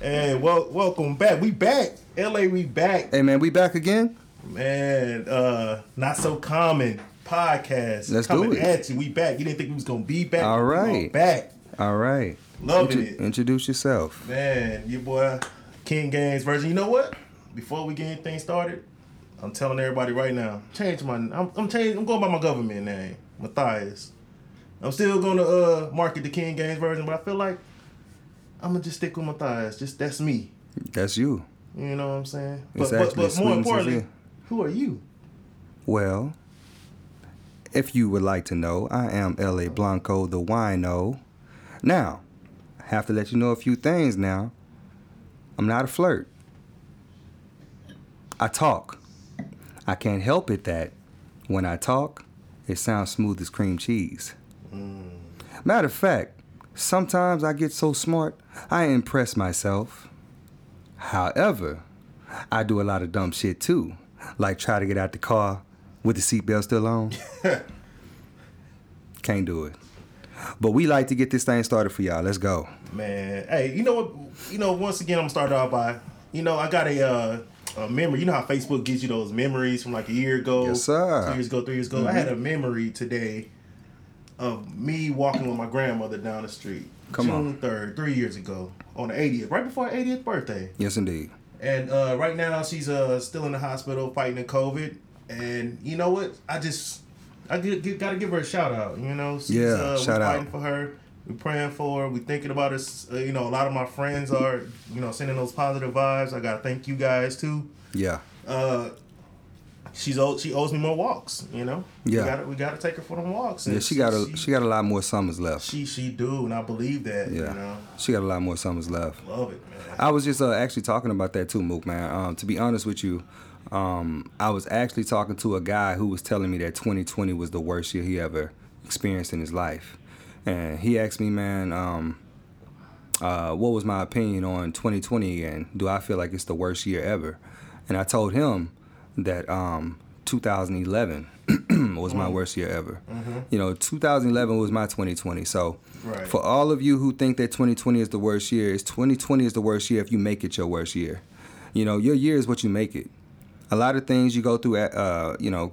Hey, well, welcome back. We back. LA, we back. Hey man, we back again. Man, uh, not so common podcast. Let's coming do it. at you. We back. You didn't think we was gonna be back. All right. Back. All right. Loving Intro- it. Introduce yourself. Man, your boy King Games version. You know what? Before we get anything started, I'm telling everybody right now. Change my. I'm, I'm changing. I'm going by my government name, Matthias. I'm still gonna uh market the King Games version, but I feel like I'm gonna just stick with Matthias. Just that's me. That's you. You know what I'm saying? It's but but, actually but more importantly, who are you? Well, if you would like to know, I am L.A. Blanco, the wino. Now, I have to let you know a few things now. I'm not a flirt. I talk. I can't help it that when I talk, it sounds smooth as cream cheese. Mm. Matter of fact, sometimes I get so smart, I impress myself. However, I do a lot of dumb shit too, like try to get out the car with the seatbelt still on. Can't do it. But we like to get this thing started for y'all. Let's go. Man, hey, you know what? You know, once again, I'm gonna start off by, you know, I got a, uh, a memory. You know how Facebook gives you those memories from like a year ago, Yes, sir. two years ago, three years ago. I had a memory today of me walking with my grandmother down the street, Come June on. third, three years ago, on the 80th, right before her 80th birthday. Yes, indeed. And uh, right now, she's uh, still in the hospital fighting the COVID. And you know what? I just, I get, get, gotta give her a shout out. You know, she's, Yeah, uh, shout out. fighting for her. We're praying for her. We're thinking about her. Uh, you know, a lot of my friends are, you know, sending those positive vibes. I gotta thank you guys too. Yeah. Uh, she's owed, she owes me more walks. You know. Yeah. We gotta, we gotta take her for them walks. Yeah, she got a she got a lot more summers left. she, she do, and I believe that. Yeah. You know, She got a lot more summers left. love it, man. I was just uh, actually talking about that too, Mook, man. Um, to be honest with you, um, I was actually talking to a guy who was telling me that 2020 was the worst year he ever experienced in his life. And he asked me, man, um, uh, what was my opinion on 2020 and do I feel like it's the worst year ever? And I told him that um, 2011 was my worst year ever. You know, 2011 was my 2020. So Right. for all of you who think that 2020 is the worst year, it's 2020 is the worst year if you make it your worst year. You know, your year is what you make it. A lot of things you go through, uh, you know,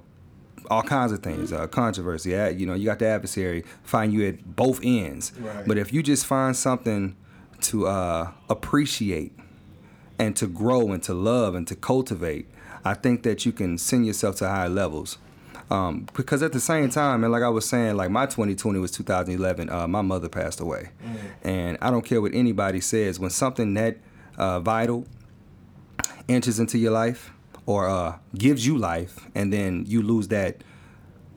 all kinds of things, uh, controversy. Uh, you know, you got the adversary find you at both ends. Right. But if you just find something to uh, appreciate and to grow and to love and to cultivate, I think that you can send yourself to higher levels. Um, because at the same time, and like I was saying, like my 2020 was 2011. Uh, my mother passed away, and I don't care what anybody says. When something that uh, vital enters into your life or uh, gives you life, and then you lose that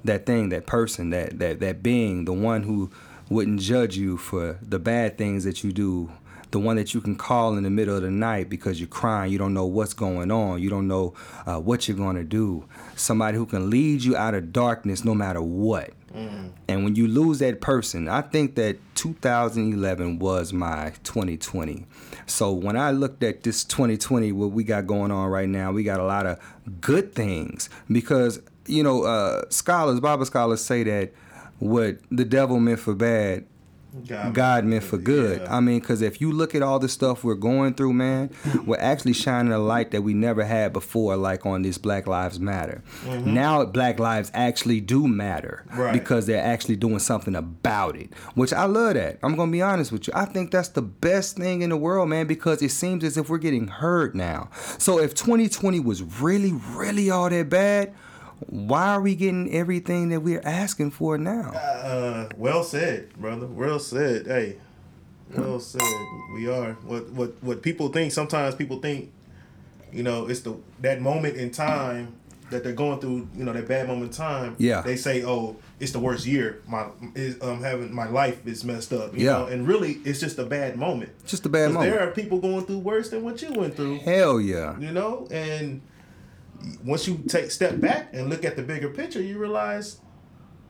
that thing, that person, that that that being, the one who wouldn't judge you for the bad things that you do, the one that you can call in the middle of the night because you're crying, you don't know what's going on, you don't know uh, what you're going to do. Somebody who can lead you out of darkness no matter what. And when you lose that person, I think that 2011 was my 2020. So when I looked at this 2020, what we got going on right now, we got a lot of good things because you know uh, scholars, Bible scholars say that what the devil meant for bad, God meant for good. Yeah. I mean, because if you look at all the stuff we're going through, man, we're actually shining a light that we never had before, like on this Black Lives Matter. Mm-hmm. Now, Black lives actually do matter Right. because they're actually doing something about it, which I love that. I'm going to be honest with you. I think that's the best thing in the world, man, because it seems as if we're getting heard now. So if 2020 was really, really all that bad, why are we getting everything that we're asking for now? Uh, well said, brother. Well said. Hey, well said. We are what what what people think. Sometimes people think, you know, it's the that moment in time that they're going through. You know, that bad moment in time. Yeah. They say, oh, it's the worst year. My is um having my life is messed up. You Yeah. know, and really, it's just a bad moment. Just a bad moment. There are people going through worse than what you went through. Hell yeah. You know, and once you take step back and look at the bigger picture, you realize,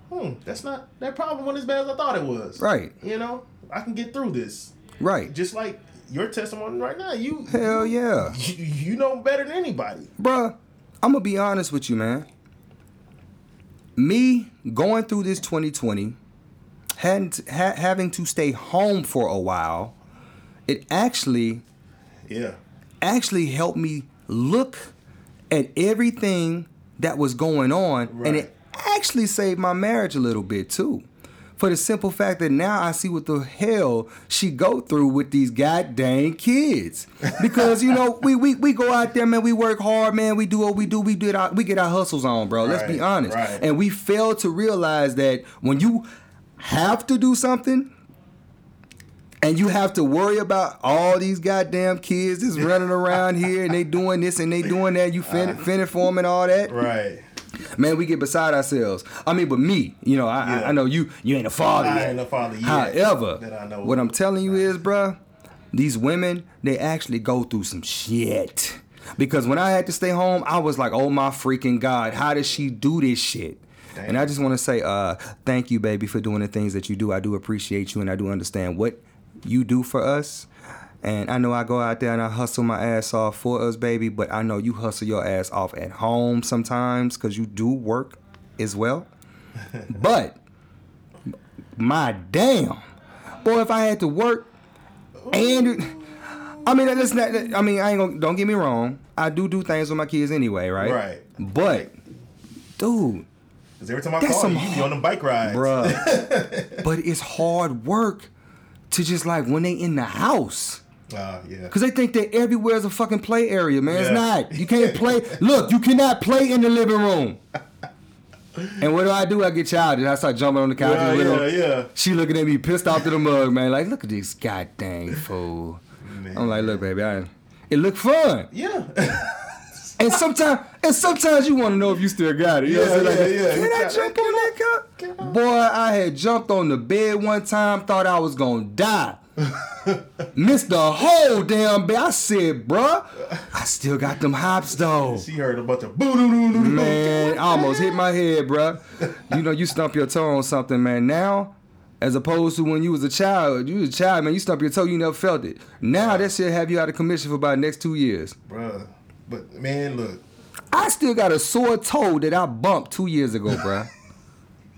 hmm, that's not that problem wasn't as bad as I thought it was. Right. You know, I can get through this. Right. Just like your testimony right now, you Hell yeah. you, you know better than anybody. Bruh, I'm gonna be honest with you, man. Me going through this 2020, hadn't, ha- having to stay home for a while, it actually Yeah. actually helped me look at everything that was going on and it actually saved my marriage a little bit too for the simple fact that now I see what the hell she go through with these goddamn kids. Because you know we, we we go out there, man. We work hard, man. We do what we do. We do. Our, we get our hustles on, bro. Let's be honest. right. And we fail to realize that when you have to do something, and you have to worry about all these goddamn kids that's running around here and they doing this and they doing that. You fin- finna for 'em and all that. Right. Man, we get beside ourselves. I mean, but me, you know, I, I, Yeah. I know you. You ain't a father. I yet. ain't a father yet. However, that I know. what I'm telling you is, bruh, these women they actually go through some shit. Because when I had to stay home, I was like, oh my freaking god, how does she do this shit? Damn. And I just want to say, uh, thank you, baby, for doing the things that you do. I do appreciate you, and I do understand what you do for us. And I know I go out there and I hustle my ass off for us, baby, but I know you hustle your ass off at home sometimes because you do work as well. but my damn, boy, if I had to work and I mean, that's not. I mean, I ain't gonna. Don't get me wrong. I do do things with my kids anyway, right? Right. But, dude, Because every time I call you, you be on them bike rides. bruh. but it's hard work to just like when they in the house. Uh, yeah. Cause they think that everywhere is a fucking play area, man. It's not. You can't play. Look, you cannot play in the living room. And what do I do? I get childish. I start jumping on the couch. Yeah, yeah, yeah. She looking at me pissed off to the mug, man. Like, look at this goddamn fool. Man. I'm like, look, baby, I, it look fun. Yeah. And sometimes, and sometimes you want to know if you still got it. You know what I'm Yeah, saying? yeah, Like, yeah. Can I jump on that cup? Boy, I had jumped on the bed one time, thought I was gonna die. Missed the whole damn bed. I said, bruh, I still got them hops though. she heard a bunch of boo doo doo doo. Man, I almost hit my head, bruh. You know, you stump your toe on something, man. Now, as opposed to when you was a child, you was a child, man, you stump your toe, you never felt it. Now that shit have you out of commission for about the next two years. Bruh. But man, look. I still got a sore toe that I bumped two years ago, bruh.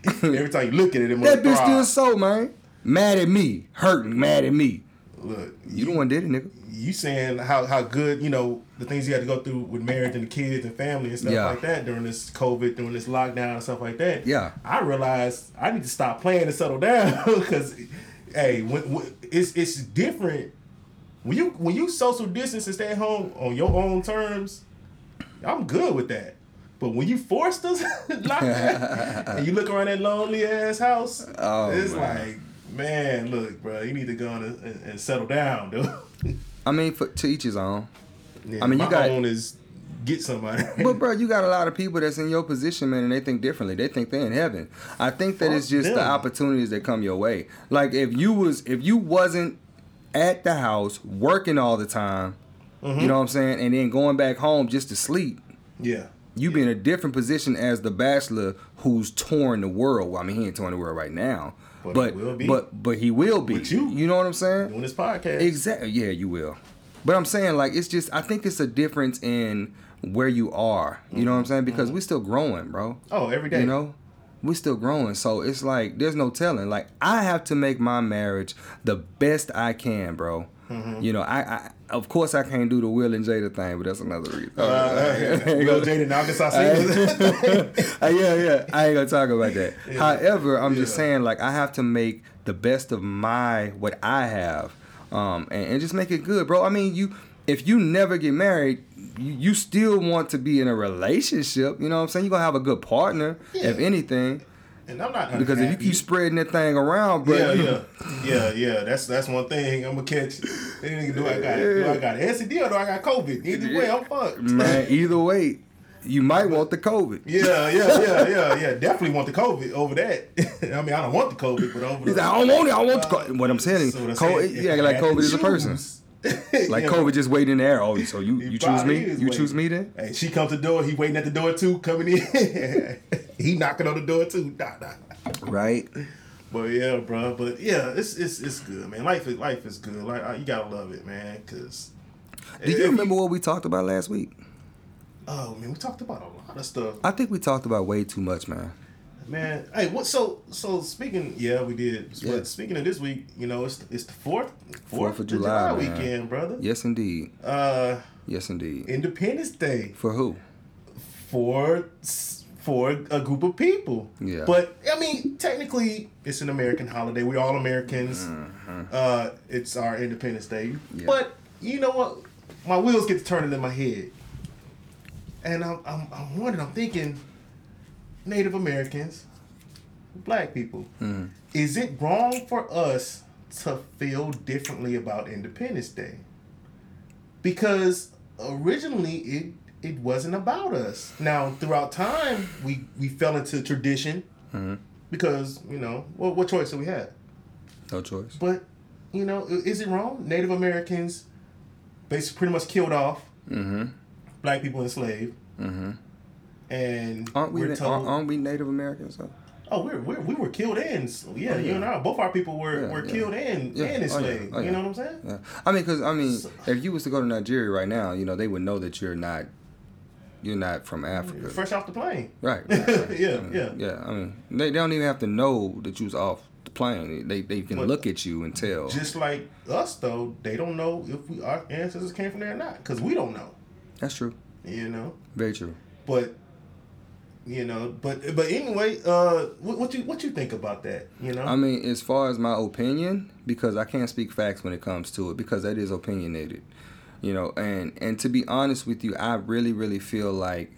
Every time you look at it, it that bitch still sore, man. Mad at me, hurting, mad at me. Look, You the one did it, nigga. you saying how how good you know the things you had to go through with marriage and the kids and family and stuff Yeah. like that during this COVID, during this lockdown and stuff like that. Yeah. I realized I need to stop playing and settle down because, hey, when, when it's it's different when you when you social distance and stay at home on your own terms. I'm good with that. But when you forced us lockdown and you look around that lonely ass house, Oh, it's man. like, man, look, bro, you need to go and, and, settle down, dude. I mean, for, to each his own. Yeah, I mean, you got- own is get somebody. But bro, you got a lot of people that's in your position, man, and they think differently. They think they're in heaven. I think that Fuck it's just the opportunities that come your way. Like if you was if you wasn't at the house working all the time, Mm-hmm. you know what I'm saying, and then going back home just to sleep, yeah, you be in a different position as the bachelor who's touring the world. Well, I mean, he ain't touring the world right now, But but he will be. but but he will be. With you. you know what I'm saying? doing this podcast. Exactly. Yeah, you will. But I'm saying like it's just I think it's a difference in where you are. You know what I'm saying? Because we're still growing, bro. Oh, every day. You know? We're still growing. So it's like there's no telling. Like I have to make my marriage the best I can, bro. Mm-hmm. You know, I, I of course I can't do the Will and Jada thing, but that's another reason. Uh, Will Jaden Arkansas Singers. Uh, yeah, yeah. I ain't gonna talk about that. However, I'm just saying, like, I have to make the best of my what I have, um, and, and just make it good, bro. I mean, you if you never get married, you, you still want to be in a relationship. You know what I'm saying? You're gonna have a good partner, if anything. and I'm not Because if you keep spreading that thing around, bro, yeah, yeah, yeah, yeah. That's that's one thing I'm gonna catch. Hey, Do I got do I got STD or do I got COVID? Either way, I'm fucked. man. Either way, you might want the COVID. Yeah, yeah, yeah, yeah, yeah. Definitely want the COVID over that. I mean, I don't want the COVID, but over He's the. like, I don't want it. I want the uh, COVID. What I'm saying, So COVID, it. yeah, like COVID is a person. Like. COVID just waiting there. Oh, so you, you choose me? You waiting. choose me then? Hey, she comes to the door. He waiting at the door too, coming in. he knocking on the door too. Nah, nah. Right. But yeah, bro. But yeah, it's it's it's good, man. Life is life is good. Like you gotta love it, man. Cause Do you remember what we talked about last week? Oh man, we talked about a lot of stuff. I think we talked about way too much, man. Man, hey, what? So, so speaking, yeah, we did. Yeah. Speaking of this week, you know, it's it's the fourth, Fourth of July, man. weekend, brother. Yes, indeed. Uh, Yes, indeed. Independence Day For who? for for a group of people. Yeah. But I mean, technically, it's an American holiday. We're all Americans. Uh, it's our Independence Day. Mm-hmm. Yeah. But you know what? My wheels get turning in my head, and I'm I'm, I'm wondering. I'm thinking, Native Americans, Black people. Mm-hmm. Is it wrong for us to feel differently about Independence Day? Because originally it it wasn't about us. Now throughout time we we fell into tradition Mm-hmm. because you know what what choice do we have? No choice. But you know is it wrong? Native Americans basically pretty much killed off Mm-hmm. black people enslaved, Mm-hmm. And Aren't we? we're told aren't we Native Americans? Though? oh we're, we're we were killed and yeah, Oh, you and I both our people were Yeah, were yeah. killed and Yeah. and Oh, yeah. enslaved. Oh, yeah. You know what I'm saying? Yeah. I mean, because I mean, So- if you was to go to Nigeria right now, you know, they would know that you're not, you're not from Africa. Fresh off the plane. Right. right, right. Yeah, I mean, yeah. Yeah. I mean, they, they don't even have to know that you was off the plane. They they can But- look at you and tell. Just like us, though, they don't know if we, our ancestors came from there or not, because we don't know. That's true. You know, Very true. but you know, but but anyway, uh, what, what you what you think about that? You know, I mean, as far as my opinion, because I can't speak facts when it comes to it, because that is opinionated, you know. And and to be honest with you, I really really feel like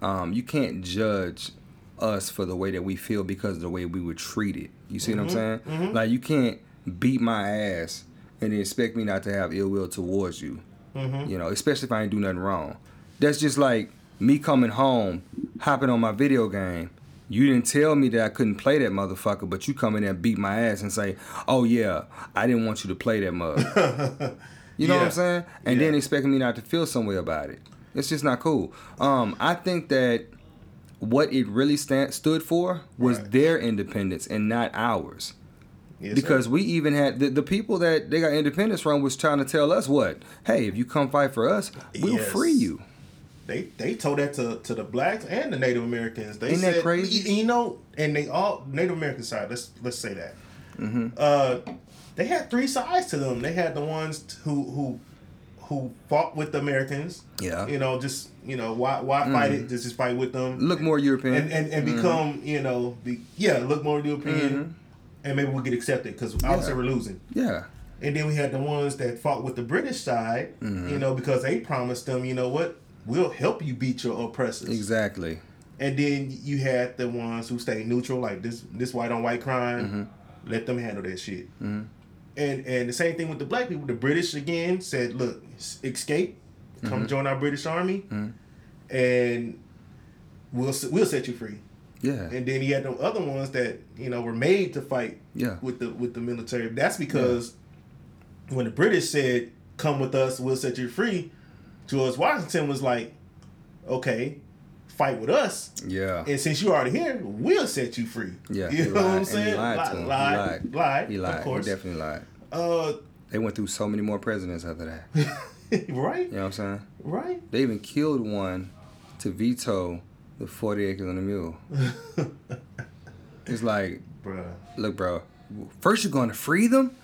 um, you can't judge us for the way that we feel because of the way we were treated. You see what I'm saying? Like you can't beat my ass and expect me not to have ill will towards you. You know, especially if I ain't do nothing wrong. That's just like me coming home, hopping on my video game. You didn't tell me that I couldn't play that motherfucker, but you come in there and beat my ass and say, "Oh yeah, I didn't want you to play that mug." you know what I'm saying? And then expecting me not to feel some way about it. It's just not cool. Um, I think that what it really stand, stood for was Right. their independence and not ours Yes, because sir. we even had the, the people that they got independence from was trying to tell us what hey if you come fight for us we'll Yes. free you they they told that to, to the blacks and the Native Americans. They Ain't that said, crazy? You, you know, and they all Native American side. Let's let's say that. Mm-hmm. Uh, they had three sides to them. They had the ones who who who fought with the Americans. Yeah. You know, just you know why why fight it? Just just fight with them. look more european and and, and become you know be, yeah look more European. And maybe we'll get accepted because obviously we're losing. yeah And then we had the ones that fought with the British side, Mm-hmm. you know, because they promised them, you know what, we'll help you beat your oppressors. exactly And then you had the ones who stayed neutral, like this this white on white crime, Mm-hmm. let them handle that shit. And and the same thing with the black people. The British again said, look, escape, Mm-hmm. come join our British army, and we'll we'll set you free. yeah And then you had the other ones that you know were made to fight Yeah. with the with the military. That's because when the British said, "Come with us, we'll set you free," George Washington was like, "Okay, fight with us, yeah. And since you're already here, we'll set you free." yeah you know what. I'm And saying? he lied lied, he lied. lied, he lied. Of course. he definitely lied. Uh, they went through so many more presidents after that. Right, you know what i'm saying? Right. they even killed one to veto the 40 acres and a mule. It's like Bruh. look bro. First you're gonna free them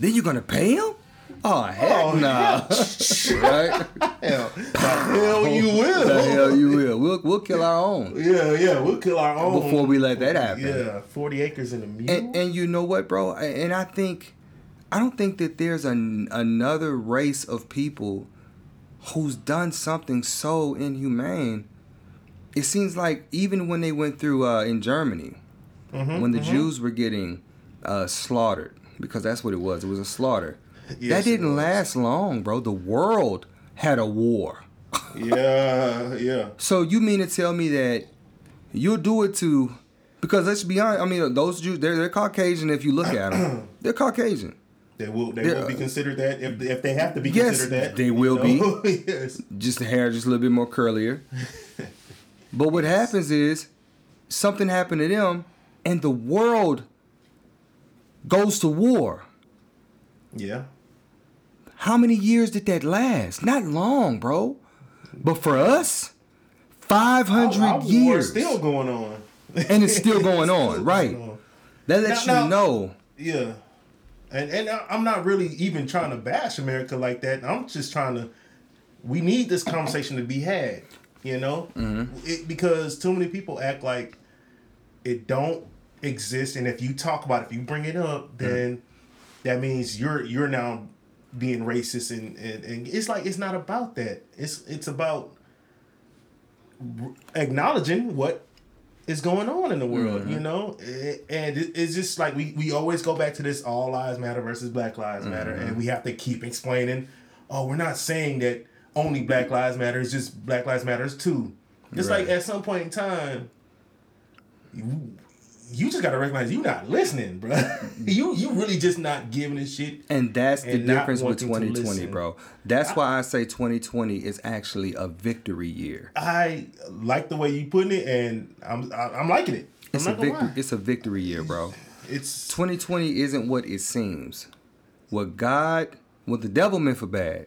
then you're gonna pay them oh hell Oh, nah right Hell, the hell you will. the hell you will. We'll we'll kill our own Yeah, yeah, we'll kill our own before we let that happen. Yeah, forty acres in a mule. And and you know what, bro? And I think I don't think that there's an, another race of people who's done something so inhumane. It seems like even when they went through uh, in Germany, Mhm, when the mhm. Jews were getting uh, slaughtered, because that's what it was. It was a slaughter. Yes, that didn't last long, bro. The world had a war. yeah, yeah. So you mean to tell me that you'll do it to? Because let's be honest. I mean, those Jews, they're, they're Caucasian. If you look at them, they're Caucasian. They will. They Yeah. will be uh, considered that if if they have to be Yes, considered that. they will know? yes. Just the hair, just a little bit more curlier. but what happens is something happened to them, and the world goes to war. Yeah. How many years did that last? Not long, bro. But for us, five Our- our hundred war years. still going on. and it's still going on, right? That lets Now- you now- know. Yeah, and and I- I'm not really even trying to bash America like that. I'm just trying to. We need this conversation to be had, you know, mm-hmm. it, because too many people act like it don't exist, and if you talk about it, if you bring it up, mm-hmm. then that means you're you're now being racist, and, and and it's like it's not about that. It's it's about acknowledging what is going on in the world, mm-hmm. you know? And it- it's just like we, we always go back to this all lives matter versus black lives mm-hmm. matter. And we have to keep explaining, oh, we're not saying that only black lives matter, it's just black lives matters too. It's like at some point in time, you, just gotta recognize you're not listening, bro. you you really just not giving a shit. And that's the and difference with 2020, bro. That's why I say 2020 is actually a victory year. I like the way you putting it, and I'm I, I'm liking it. I'm It's a victory. It's a victory year, bro. It's 2020 isn't what it seems. What God, what the devil meant for bad,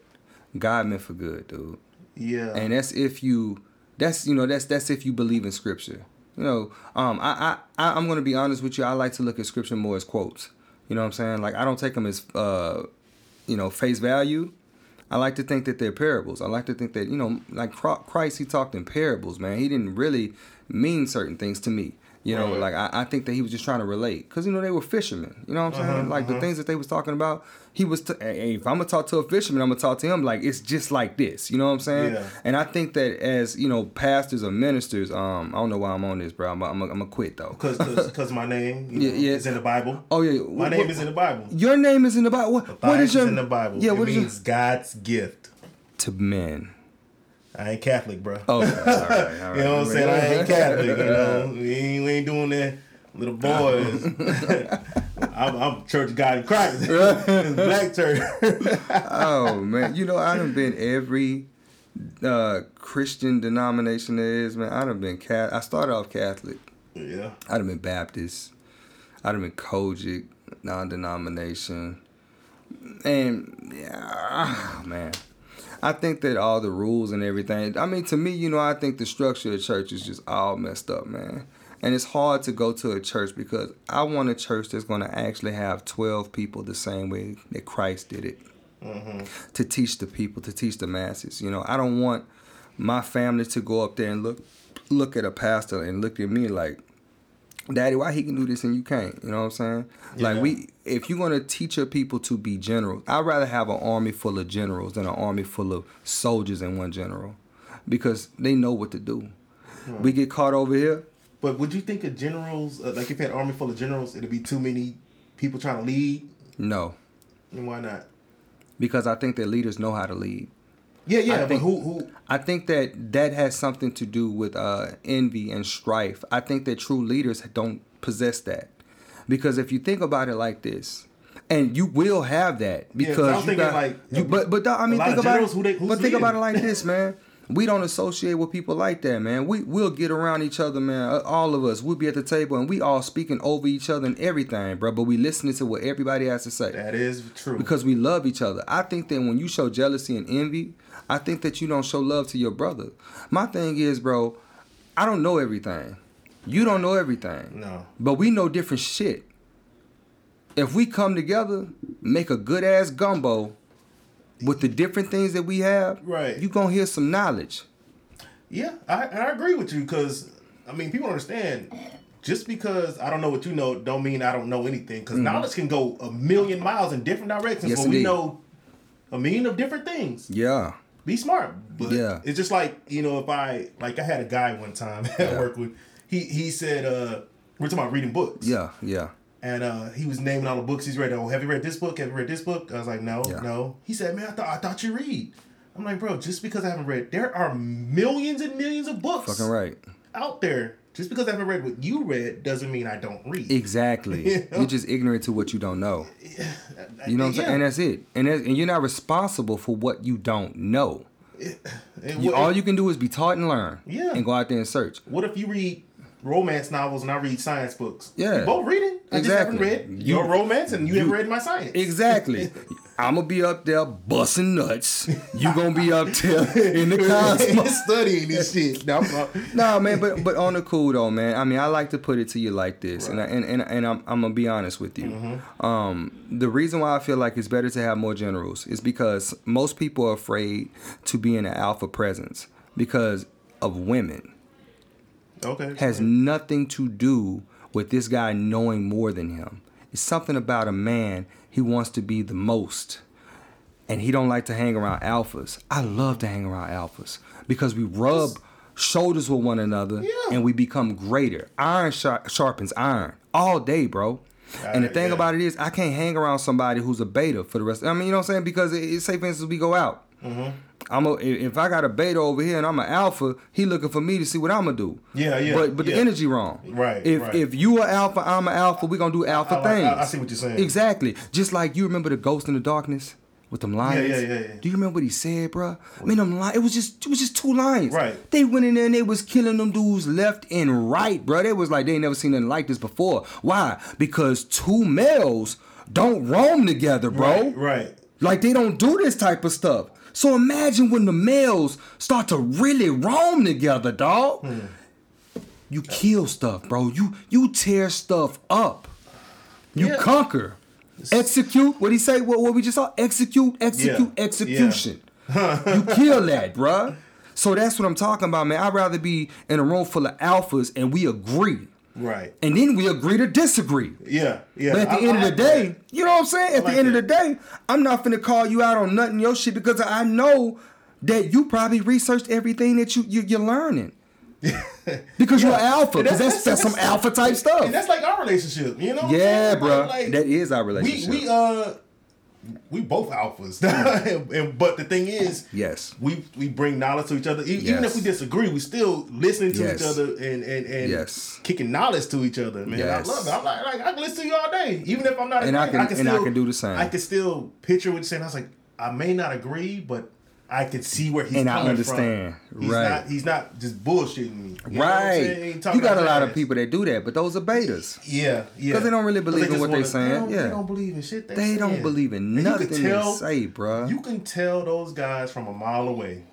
God meant for good, dude. yeah. And that's if you, that's you know, that's that's if you believe in Scripture. You know, um, I I I- I'm gonna be honest with you. I like to look at Scripture more as quotes. You know what I'm saying? Like I don't take them as uh, you know, face value. I like to think that they're parables. I like to think that you know, like Christ, he talked in parables, man. He didn't really mean certain things to me. You know, Right. like I, I think that he was just trying to relate, cause you know they were fishermen. You know what I'm saying? Uh-huh, like the uh-huh. things that they was talking about, he was. T- hey, if I'm gonna talk to a fisherman, I'm gonna talk to him like it's just like this. You know what I'm saying? Yeah. And I think that as you know, pastors or ministers, um, I don't know why I'm on this, bro. I'm I'm I'm gonna quit though. Cause, cause, 'cause my name, you Yeah, know, yeah. is in the Bible. Oh yeah, My What- name what- is in the Bible. Your name is in the Bible. What, what Matthias is in the Bible? Yeah, it what is means your God's gift. to men? I ain't Catholic, bro. Oh, okay. all right, all right. you know what I'm saying? I ain't Catholic. You know, we ain't, we ain't doing that, little boys. I'm, I'm Church God in Christ, It's Black church. oh man, you know I done been every uh, Christian denomination there is, man. I done been cat. I started off Catholic. yeah, I done been Baptist. I done been COGIC, non-denomination, and yeah, ah, man. I think that all the rules and everything. I mean, to me, you know, I think the structure of church is just all messed up, man. And it's hard to go to a church because I want a church that's going to actually have 12 people the same way that Christ did it mm-hmm. to teach the people, to teach the masses. You know, I don't want my family to go up there and look look at a pastor and look at me like, Daddy, why he can do this and you can't? You know what I'm saying? Like we, if you're gonna teach your people to be generals, I'd rather have an army full of generals than an army full of soldiers and one general, because they know what to do. We get caught over here. but would you think of generals, uh, like if you had an army full of generals, it'd be too many people trying to lead? No, And why not? because I think that leaders know how to lead. Yeah, yeah, I but think- who, who? I think that that has something to do with uh, envy and strife. I think that true leaders don't possess that. Because if you think about it like this, and you will have that Yeah, 'cause because I'm you got, like, you, but but I mean think about it, who they- but think about it like this, man. We don't associate with people like that, man. We we'll get around each other, man. Uh, All of us, we'll be at the table and we all speaking over each other and everything, bro. But we listening to what everybody has to say That is true. because we love each other. I think that when you show jealousy and envy, I think that you don't show love to your brother. My thing is, bro, I don't know everything. You don't know everything. no, But we know different shit. If we come together, make a good ass gumbo with the different things that we have, Right. you gonna hear some knowledge. Yeah, I, I agree with you because I mean people understand. Just because I don't know what you know, don't mean I don't know anything. Because knowledge can go a million miles in different directions. Mm-hmm. Yes, but we know a million of different things. Yeah. Be smart. But Yeah. it's just like you know, if I like I had a guy one time at Yeah. work with. He he said uh we're talking about reading books. Yeah. Yeah. And uh, he was naming all the books he's read. Oh, have you read this book? Have you read this book? I was like, no, Yeah. no. He said, man, I thought I thought you read. I'm like, bro, just because I haven't read, there are millions and millions of books Fucking right. out there. Just because I haven't read what you read doesn't mean I don't read. Exactly. You know? You're just ignorant to what you don't know. You know what I'm Yeah. saying? And that's it. And that's, and you're not responsible for what you don't know. And You, what, all you can do is be taught and learn. Yeah. And go out there and search. what if you read romance novels and I read science books? Yeah. We both reading. I Exactly. just haven't read You- your romance and you, you- haven't read my science. Exactly. I'm gonna be up there busting nuts. You gonna be up there in the cosmos. studying this shit. No, no, man, but but on the cool though, man. I mean, I like to put it to you like this, and I, and and, and I'm, I'm gonna be honest with you. Um, the reason why I feel like it's better to have more generals is because most people are afraid to be in an alpha presence because of women. okay. Has nothing to do with this guy knowing more than him. It's something about a man. He wants to be the most and he don't like to hang around alphas. I love to hang around alphas because we rub shoulders with one another Yeah. and we become greater. Iron sharp, sharpens iron all day, bro. and the thing yeah. about it is, I can't hang around somebody who's a beta for the rest. I mean, you know what I'm saying? Because it, it's say, for instance, we go out. Mm-hmm. I'm a, if I got a beta over here and I'm an alpha, he looking for me to see what I'm gonna do. Yeah, yeah, But but yeah. the energy wrong. Right, If right. if you are alpha, I'm an alpha. We gonna do alpha I like- things. I- I see what you're saying. Exactly. Just like you remember the Ghost and the Darkness with them lions. yeah, yeah, yeah. Do you remember what he said, bruh? I mean, them li- it was just it was just two lions. Right. They went in there and they was killing them dudes left and right, bruh. They was like they ain't never seen nothing like this before. Why? Because two males don't roam together, bro. Right, right. Like they don't do this type of stuff. So imagine when the males start to really roam together, dog. Hmm. You kill stuff, bro. You you tear stuff up. You Yeah. conquer. Execute. What he say? What, what we just saw? Execute, execute, Yeah. execution. you kill that, bruh. So that's what I'm talking about, man. I'd rather be in a room full of alphas and we agree. Right. And then we agree to disagree. Yeah, yeah. But at the I- end I of the day, that. you know what I'm saying? At like the end of the day, I'm not finna call you out on nothing your shit because I know that you probably researched everything that you, you you're learning. because you're alpha. Because that's, that's, some alpha type stuff. And that's like our relationship, you know? Yeah, bro. Like, that is our we relationship. we uh we both alphas, and, and- but the thing is, yes. we we bring knowledge to each other. E- Even if we disagree, we still listening to Yes. each other and and, and Yes. kicking knowledge to each other. Man, Yes. I love it. I'm like, like I can listen to you all day, even if I'm not. And I agreeing, can- and I can do the same. I can still picture what you're saying. I was like, I may not agree, but I can see where he's And I coming understand. From. He's Right. Not, he's not just bullshitting me. You know what I'm saying? He Right. You got a lot his of people that do that, but those are betas. Yeah, yeah. Because they don't really believe in what they wanna- saying, They don't, yeah. they don't believe in shit. They, They don't believe in And nothing can they tell- say, bruh. You can tell those guys from a mile away.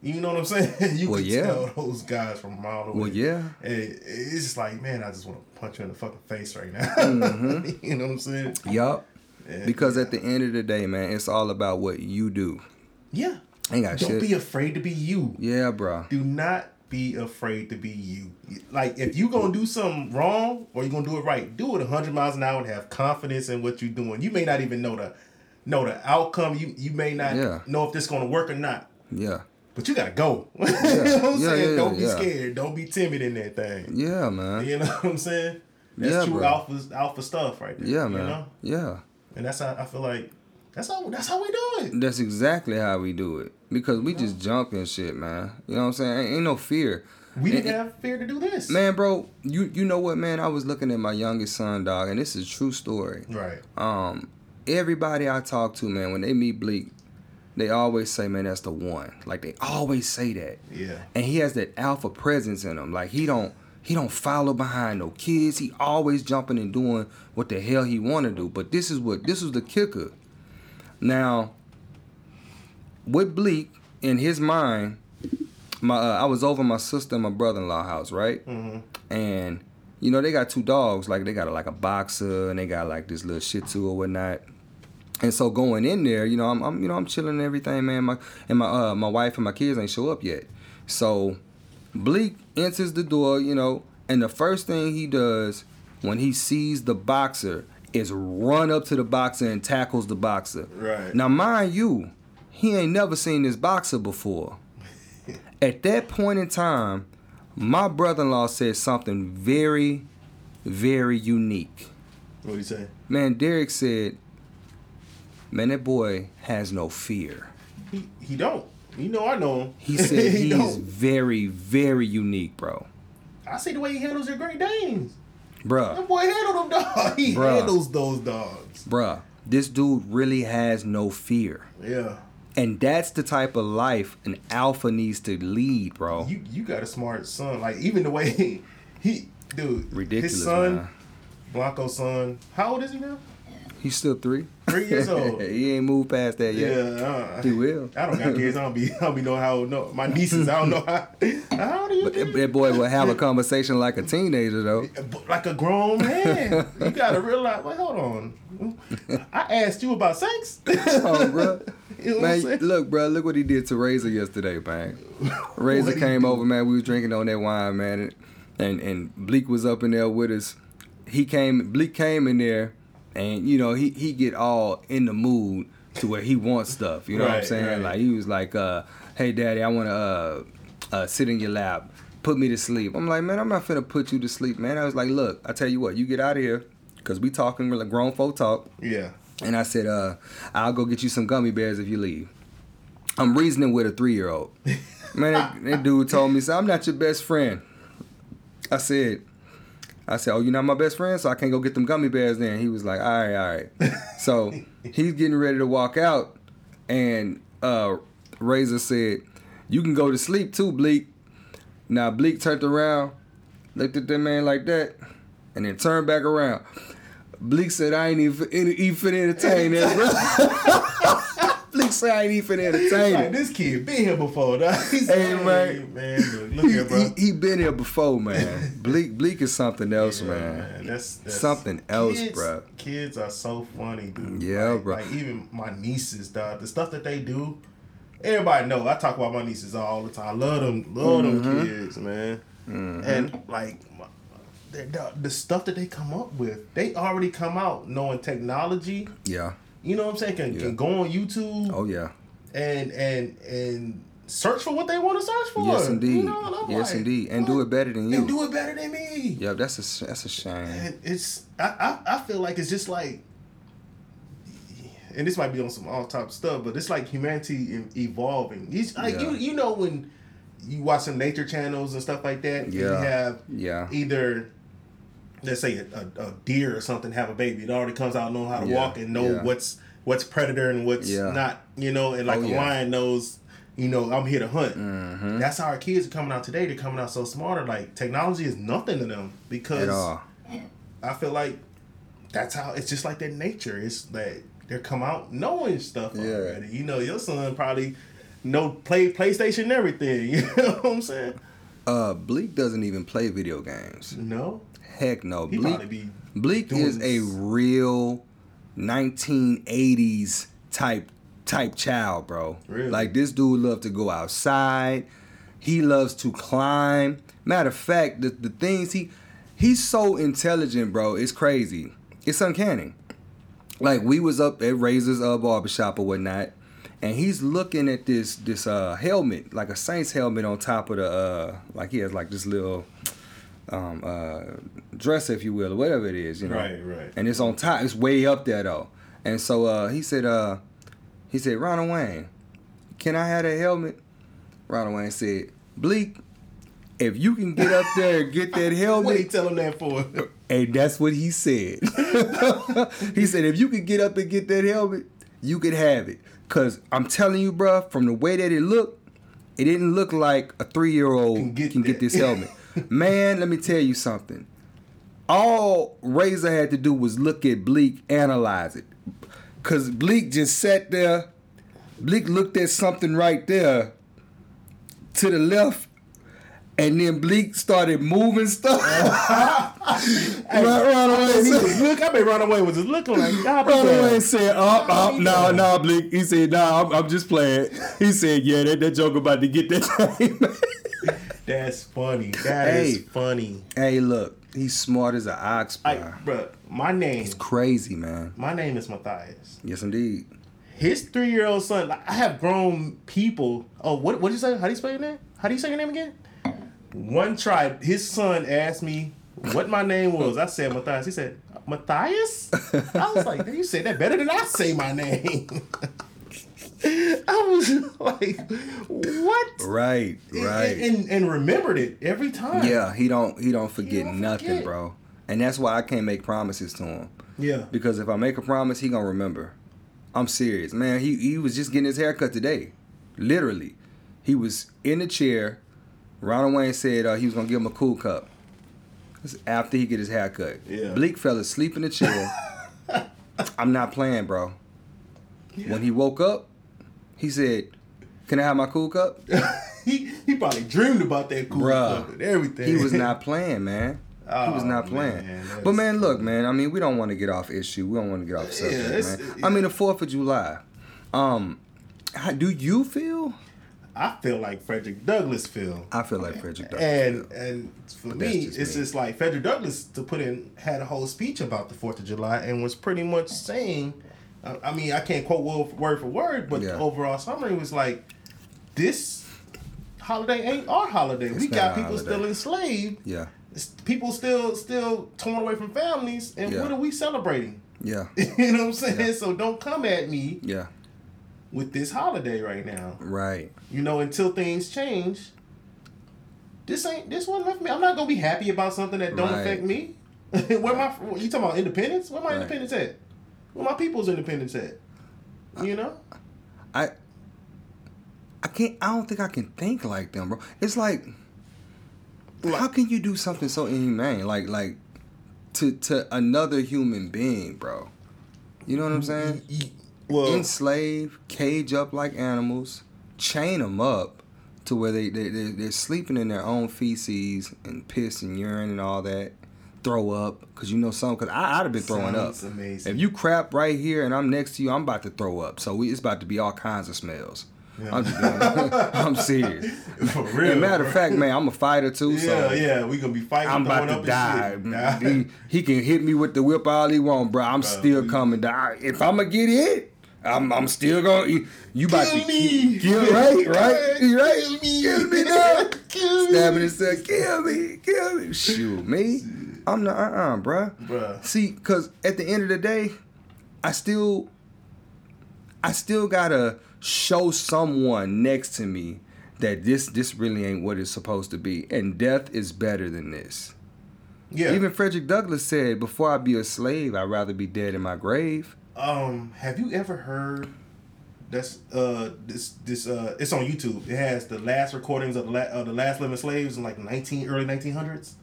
You know what I'm saying? You Well, can yeah. tell those guys from a mile away. Well, yeah. And it's just like, man, I just want to punch you in the fucking face right now. Mm-hmm. you know what I'm saying? Yup. Yeah. Because at the end of the day, man, it's all about what you do. Yeah. Ain't got Don't shit. be afraid to be you. yeah, bro. Do not be afraid to be you. Like if you gonna do something wrong or you gonna do it right, do it hundred miles an hour and have confidence in what you're doing. You may not even know the know the outcome. You you may not Yeah. know if this gonna work or not. Yeah. But you gotta go. you know what I'm Yeah, saying? yeah, Don't be yeah. scared. Don't be timid in that thing. Yeah, man. You know what I'm saying? That's Yeah, true bro. alpha alpha stuff right there. Yeah, You man. know? Yeah. And that's how I feel like that's how that's how we do it. That's exactly how we do it. Because we just jump and shit, man. You know what I'm saying? Ain't, ain't no fear. We didn't And- have fear to do this. Man, bro, you you know what, man? I was looking at my youngest son, dog, and this is a true story. Right. Um, everybody I talk to, man, when they meet Bleak, they always say, man, that's the one. Like they always say that. Yeah. And he has that alpha presence in him. Like he don't he don't follow behind no kids. He always jumping and doing what the hell he want to do. But this is what this is the kicker. Now, with Bleak in his mind, my uh, I was over my sister and my brother-in-law house, right? Mm-hmm. And you know they got two dogs. Like they got like a boxer and they got like this little Shih Tzu or whatnot. And so going in there, you know, I'm, I'm you know I'm chilling and everything, man. My and my uh my wife and my kids ain't show up yet. So Bleak enters the door, you know, and the first thing he does when he sees the boxer is run up to the boxer and tackles the boxer. Right. Now, mind you, he ain't never seen this boxer before. At that point in time, my brother-in-law said something very, very unique. What do you say? Man, Derek said, "Man, that boy has no fear." He he don't. You know I know him. He said he he's don't. very, very unique, bro. I see the way he handles your Great Danes. Bruh, That boy handle them dogs. He Bruh. handles those dogs. bruh, this dude really has no fear. Yeah. And that's the type of life an alpha needs to lead, bro. You you got a smart son. Like even the way he, he dude. Ridiculous, His son, man. Blanco's son. How old is he now? He's still three. Three years old. he ain't moved past that yet. Yeah, uh, He will. I don't got kids. I don't be. I don't be knowing how. No, my nieces. I don't know how. How are you? But that, that boy will have a conversation like a teenager though. like a grown man. you gotta realize. Wait, hold on. I asked you about sex. Oh, bro. You know Man, look, bro, look what he did to Razor yesterday, man. Razor came over, man. We was drinking on that wine, man, and and Bleak was up in there with us. He came, Bleak came in there, and you know he he get all in the mood to where he wants stuff. You know what I'm saying? right. Like he was like, uh, "Hey, daddy, I want to uh, uh, sit in your lap, put me to sleep." I'm like, "Man, I'm not finna put you to sleep, man." I was like, "Look, I tell you what, you get out of here, cause we talking like grown folk talk." Yeah. And I said, uh, I'll go get you some gummy bears if you leave. I'm reasoning with a three year old. Man, that, that dude told me, so I'm not your best friend. I said, I said, oh, you're not my best friend, so I can't go get them gummy bears then. He was like, all right, all right. So he's getting ready to walk out, and uh, Razor said, you can go to sleep too, Bleak. Now Bleak turned around, looked at that man like that, and then turned back around. Bleak said, I ain't even, even entertain that, bro. Bleak said, I ain't even finna entertain Like this kid been here before. Dog. He Hey, said, man. man, look, look He, here, bro. he, he been here before, man. Bleak, Bleak is something else, Yeah, man. That's, that's Something else, kids, bruh. Kids are so funny, dude. Yeah, like, bro. Like even my nieces, dog. The stuff that they do. Everybody know. I talk about my nieces all the time. I love them. Love Mm-hmm. them kids, man. And like the, the stuff that they come up with, they already come out knowing technology. Yeah. You know what I'm saying? Can, Yeah. can go on YouTube Oh, yeah. and and and search for what they want to search for. Yes, indeed. You know, yes, like, indeed. And do it better than you. And do it better than me. Yeah, that's a that's a shame. And it's I, I I feel like it's just like and this might be on some all top stuff, but it's like humanity evolving. You, like Yeah. you you know when you watch some nature channels and stuff like that, and you have Yeah. either let's say a, a, a deer or something have a baby, it already comes out knowing how to Yeah. walk and know Yeah. what's what's predator and what's not, you know, and like Oh, a lion knows, you know, I'm here to hunt. Mm-hmm. That's how our kids are coming out today. They're coming out so smarter. Like technology is nothing to them because I feel like that's how it's just like their nature. It's that they're come out knowing stuff already. You know, your son probably know play PlayStation and everything. You know what I'm saying? Uh, Bleak doesn't even play video games. No, Heck no. he Bleak be Bleak is a real 1980s type type child, bro. Really? Like this dude loves to go outside. He loves to climb. Matter of fact, the, the things he he's so intelligent, bro. It's crazy. It's uncanny. Like we was up at Razor's uh, barbershop or whatnot, and he's looking at this this uh helmet, like a Saints helmet on top of the uh like he has like this little um uh dresser, if you will, or whatever it is, you know. Right, right. And it's on top. It's way up there though. And so uh he said uh he said, Ronald Wayne, can I have that helmet? Ronald Wayne said, Bleak, if you can get up there and get that helmet, What he tell him that for? and that's what he said. he said, if you could get up and get that helmet, you could have it. Cause I'm telling you, bruh, from the way that it looked, it didn't look like a three year old Can can get get, this helmet. Man, let me tell you something. All Razor had to do was look at Bleak, analyze it. Cause Bleak just sat there. Bleak looked at something right there to the left, and then Bleak started moving stuff. right, right away. He said- look, I bet run away was just looking like God. Right away damn. said, "Oh, oh, no, no, Bleak." He said, "No, I'm, I'm just playing." He said, "Yeah, that, that joke about to get that thing." That's funny. That is Hey. funny. hey, look, he's smart as an ox, bro. Bro, my name, He's Crazy man. my name is Matthias. Yes, indeed. His three-year-old son. Like, I have grown people. Oh, what? What did you say? How do you spell your name? How do you say your name again? One tribe. His son asked me what my name was. I said Matthias. He said Matthias. I was like, you said that better than I say my name. I was like, what? Right, right. And, and, and remembered it every time. yeah, he don't he don't forget don't nothing, forget. bro. And that's why I can't make promises to him. Yeah. Because if I make a promise, he gonna remember. I'm serious, man. He he was just getting his hair cut today, literally. He was in the chair. Ronald Wayne said uh, he was gonna give him a cool cup. After he get his hair cut. Yeah. Bleak fell asleep in the chair. I'm not playing, bro. When he woke up, he said, "Can I have my cool cup?" he he probably dreamed about that cool Bruh. cup and everything. He was not playing, man. he was Oh, not playing. man, but man, look, man. I mean, we don't want to get off issue. We don't want to get off subject, it's- man. I mean, the Fourth of July. Um, how, do you feel? I feel like Frederick Douglass feel. I feel like Frederick Douglass. And feel. and for that's me, just it's me. just like Frederick Douglass to put in had a whole speech about the Fourth of July and was pretty much saying, I mean, I can't quote word word for word, but Yeah. the overall summary was like, this holiday ain't our holiday. we got people holiday. still enslaved. yeah, People still still torn away from families, and Yeah. what are we celebrating? yeah, you know what I'm saying? Yeah. So don't come at me yeah. with this holiday right now. Right. You know, until things change. This ain't this one left me. I'm not gonna be happy about something that don't Right. affect me. Where my you talking about independence? Where my Right. independence at? Where my people's independence at? You know? I I can't I don't think I can think like them, bro. It's like how can you do something so inhumane? Like like to to another human being, bro. You know what I'm saying? Well, Enslave, cage up like animals, chain them up to where they, they, they, they're sleeping in their own feces and piss and urine and all that. Throw up, because you know some, because I'd have been throwing up. Amazing. If you crap right here and I'm next to you, I'm about to throw up. So we, it's about to be all kinds of smells. I'm, just I'm serious. for real. Matter of fact, man, I'm a fighter too. yeah, so yeah, we gonna be fighting. I'm about to die. shit. he, he can hit me with the whip all he want, bro. I'm still we- coming down. If I'm gonna get hit, I'm I'm still gonna. You, you about Kill to me. Kill right, right, right. Kill me. Kill me now. Kill me. Stabbing himself. Kill me. Kill me. Shoot me. I'm not. Uh, uh bruh. Bruh. See, cause at the end of the day, I still, I still gotta show someone next to me that this this really ain't what it's supposed to be, and death is better than this. Yeah. Even Frederick Douglass said, "Before I be a slave, I'd rather be dead in my grave." Um, have you ever heard? That's uh this this uh it's on YouTube. It has the last recordings of the la- of the last living slaves in like nineteen early nineteen hundreds.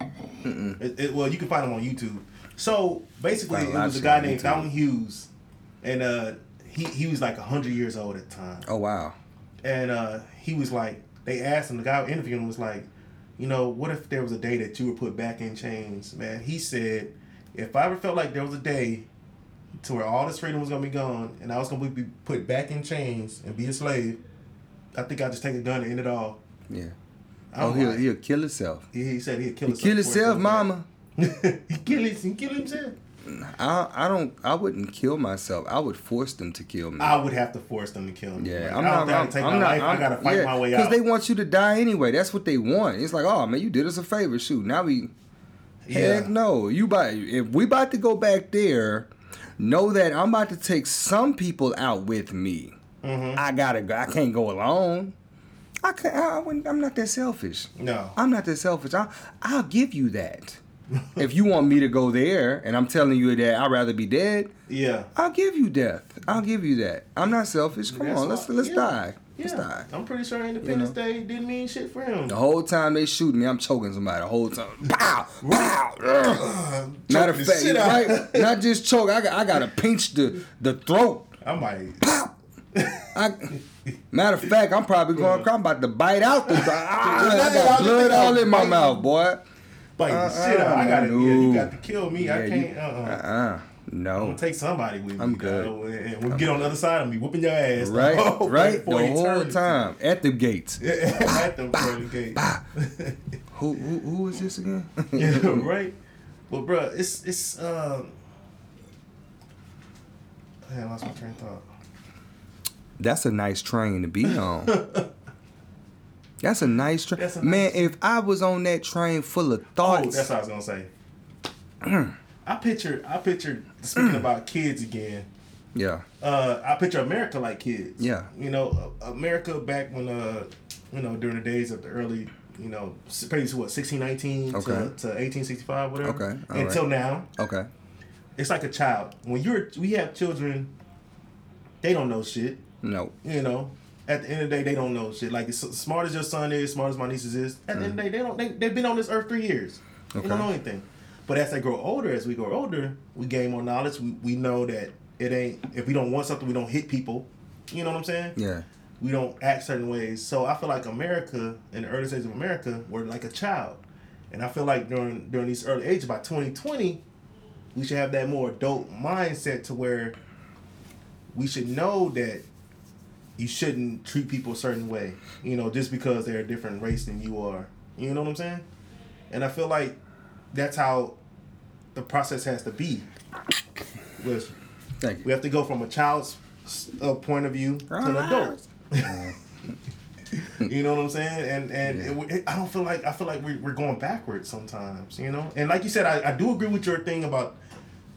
It, it, well, you can find them on YouTube. So basically, it was a guy named. Fountain Hughes, and uh he he was like hundred years old at the time. Oh wow. And uh, he was like, they asked him, the guy interviewing him was like, you know, what if there was a day that you were put back in chains? Man, he said, if I ever felt like there was a day to where all this freedom was gonna be gone and I was gonna be put back in chains and be a slave, I think I'd just take a gun and end it all. Yeah. Oh, he'll like- he'll kill himself. he, he said he'd kill He himself. kill himself, mama. he kill his, he kill himself. I I don't. I wouldn't kill myself. I would force them to kill me. I would have to force them to kill me. Yeah, Like, I'm I not. I I'm, take I'm my not. life. i I'm- gotta fight yeah, my way out. Because they want you to die anyway. That's what they want. It's like, oh man, you did us a favor. Shoot, now we. Heck no. You about if we about to go back there, know that I'm about to take some people out with me. Mm-hmm. I gotta go. I can't go alone. I can't. I, I wouldn't, I'm not that selfish. no. I'm not that selfish. I'll, I'll give you that. if you want me to go there, and I'm telling you that I'd rather be dead, yeah. I'll give you death. I'll give you that. I'm not selfish. Come That's on, let's let's yeah. die. Let's Yeah, die. I'm pretty sure Independence Day didn't mean shit for him. The whole time they shoot me, I'm choking somebody. The whole time, pow, pow. Matter of fact, right? Not just choke. I got I got to pinch the the throat. I'm like, Pow. I, matter of fact, I'm probably going. I'm about to bite out the. Ah, I got blood all in my mouth, boy. bite the shit out. I gotta, yeah, you got to kill me. I can't. you- uh, uh Uh-uh. I'm No. gonna take somebody with me. I'm good. And we'll get on the other side of me, whooping your ass. Right, dog, right. for The whole time at the gates. At the pearly gate. Who who, who is this again? yeah, right. Well, bruh, it's it's um. Man, I lost my train of thought. That's a nice train to be on. That's a nice train. A Man, if I was on that train full of Oh, thoughts, that's what I was gonna say. I picture, I picture speaking about kids again. yeah, uh, I picture America like kids. Yeah. You know, America back when, uh, you know, during the days of the early, you know, basically what, 1619 Okay. to, to 1865, whatever. Okay, all Until right. now, okay, it's like a child. When you're, we have children, they don't know shit. No, You know, at the end of the day, they don't know shit. Like as smart as your son is, smart as my nieces is. At the end of the mm. day, they don't. They they've been on this earth three years. They don't know anything. But as they grow older, as we grow older, we gain more knowledge. We, we know that it ain't if we don't want something, we don't hit people. You know what I'm saying? Yeah. We don't act certain ways. So I feel like America, in the early stages of America, we're like a child. And I feel like during during these early ages, by 2020, we should have that more adult mindset to where we should know that you shouldn't treat people a certain way, you know, just because they're a different race than you are. You know what I'm saying? And I feel like that's how the process has to be. Was Thank you. we have to go from a child's uh, point of view to an adult. you know what I'm saying? And and it, it- I don't feel like I feel like we're, we're going backwards sometimes. You know, and like you said, I, I do agree with your thing about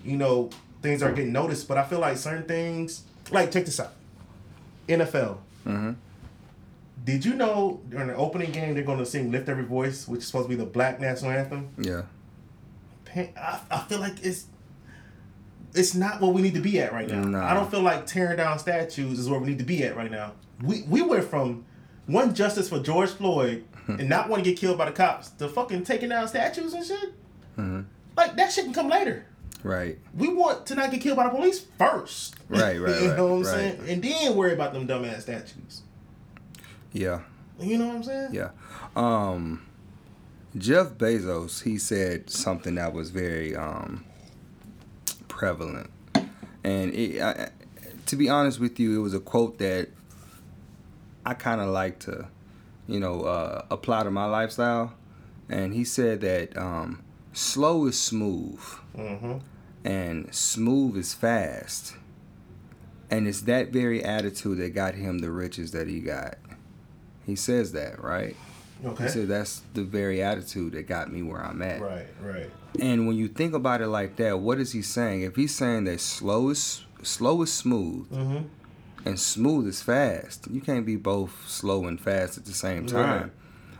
you know things are getting noticed, but I feel like certain things like check this out, NFL. Mm-hmm. Did you know during the opening game they're going to sing "Lift Every Voice," which is supposed to be the Black national anthem? Yeah. I, I feel like it's it's not what we need to be at right now. Nah. I don't feel like tearing down statues is where we need to be at right now. We we went from one justice for George Floyd and not want to get killed by the cops to fucking taking down statues and shit. Mm-hmm. Like that shit can come later. Right. We want to not get killed by the police first. Right, right, you right, know what I'm right. saying? And then worry about them dumbass statues. Yeah. You know what I'm saying? Yeah. Um, Jeff Bezos, he said something that was very um, prevalent. And it, I, to be honest with you, it was a quote that I kind of like to, you know, uh, apply to my lifestyle. And he said that um, slow is smooth Mm-hmm. and smooth is fast. And it's that very attitude that got him the riches that he got. He says that, right? Okay. He said that's the very attitude that got me where I'm at. Right, right. And when you think about it like that, what is he saying? If he's saying that slow is slow is smooth Mm-hmm. and smooth is fast, you can't be both slow and fast at the same time. Right.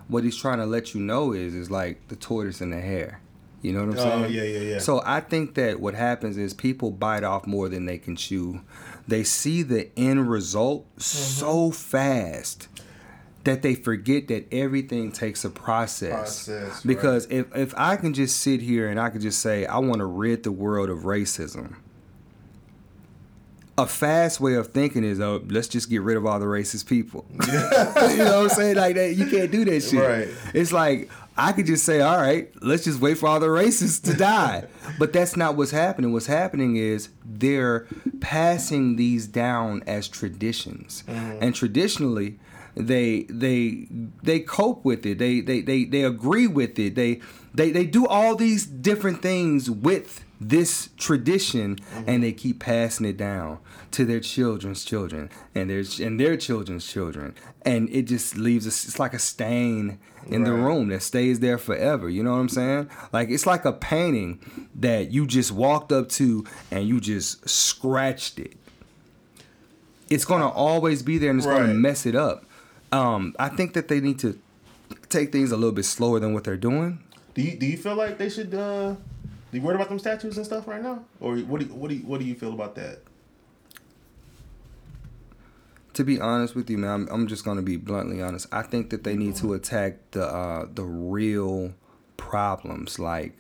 What he's trying to let you know is is like the tortoise and the hare. You know what I'm Oh, saying? yeah, yeah, yeah. So I think that what happens is people bite off more than they can chew. They see the end result Mm-hmm. so fast that they forget that everything takes a process. Process, because if if I can just sit here and I can just say I want to rid the world of racism. A fast way of thinking is, oh, let's just get rid of all the racist people. you know what I'm saying? Like that, you can't do that shit. Right. It's like I could just say, all right, let's just wait for all the racists to die. but that's not what's happening. What's happening is they're passing these down as traditions, mm-hmm. and traditionally, they they they cope with it. They they they they agree with it. They they they do all these different things with this tradition and they keep passing it down to their children's children and their and their children's children. And it just leaves us it's like a stain in the room that stays there forever. You know what i'm saying? Like it's like a painting that you just walked up to and you just scratched it. It's gonna always be there and it's gonna mess it up. Um i think that they need to take things a little bit slower than what they're doing. Do you do you feel like they should uh you worried about them statues and stuff right now? Or what do you, what do you, what do you feel about that? to be honest with you, man, I'm, I'm just gonna be bluntly honest. I think that they need to attack the uh, the real problems, like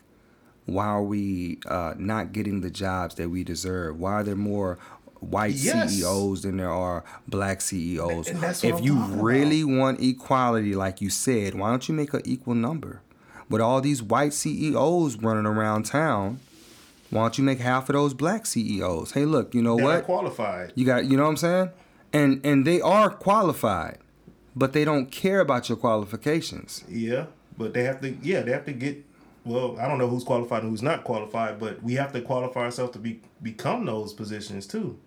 why are we uh, not getting the jobs that we deserve? Why are there more white Yes. CEOs than there are black CEOs? And that's what if I'm you really want equality, like you said, why don't you make an equal number? With all these white CEOs running around town, why don't you make half of those black CEOs? Hey, look, you know what? They're what? qualified. You got, you know what I'm saying? And and they are qualified, but they don't care about your qualifications. Yeah, but they have to. Yeah, they have to get. Well, I don't know who's qualified and who's not qualified, but we have to qualify ourselves to be become those positions too.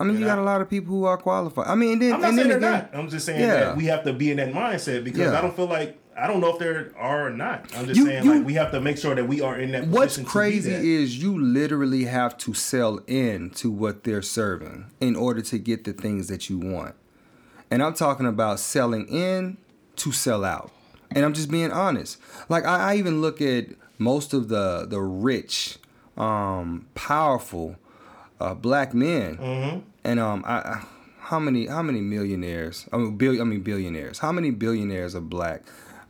I mean, you, You got a lot of people who are qualified. I mean, and then, I'm not and saying they're again, not. I'm just saying Yeah. that we have to be in that mindset because Yeah. I don't feel like I don't know if there are or not. I'm just You- saying you- like we have to make sure that we are in that. what's position to be crazy is you literally have to sell in to what they're serving in order to get the things that you want. And I'm talking about selling in to sell out. And I'm just being honest. Like I, I even look at most of the the rich, um, powerful uh, black men, Mm-hmm. and um, I, I how many how many millionaires? I mean, bill, I mean billionaires. How many billionaires are black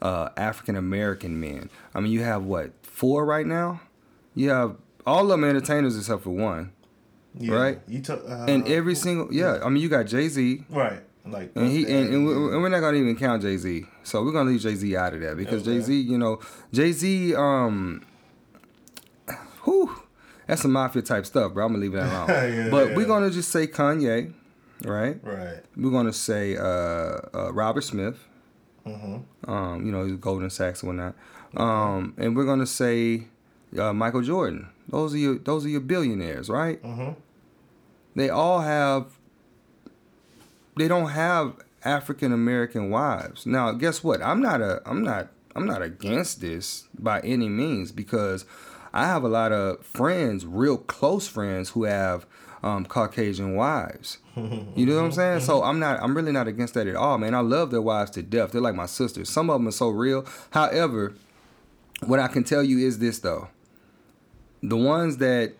uh, African American men? I mean, you have what four right now? you have all of them entertainers except for one, Yeah. Right. You took uh, and every single yeah. I mean, you got Jay Z, right. Like and he and, and, we- and we're not gonna even count Jay Z. So we're gonna leave Jay Z out of that because Okay. Jay Z, you know, Jay Z, um, whew, that's some mafia type stuff, bro. I'm gonna leave that alone. Yeah, but yeah. we're gonna just say Kanye, right? right. We're gonna say uh, uh, Robert Smith. Mm-hmm. Um, you know, Goldman Sachs and whatnot. Um, and we're gonna say uh, Michael Jordan. Those are your those are your billionaires, right? Mm-hmm. They all have. They don't have African American wives. Now, guess what? I'm not a. I'm not. I'm not against this by any means because I have a lot of friends, real close friends, who have um, Caucasian wives. You know what I'm saying? So I'm not. I'm really not against that at all, man. I love their wives to death. They're like my sisters. Some of them are so real. However, what I can tell you is this though: the ones that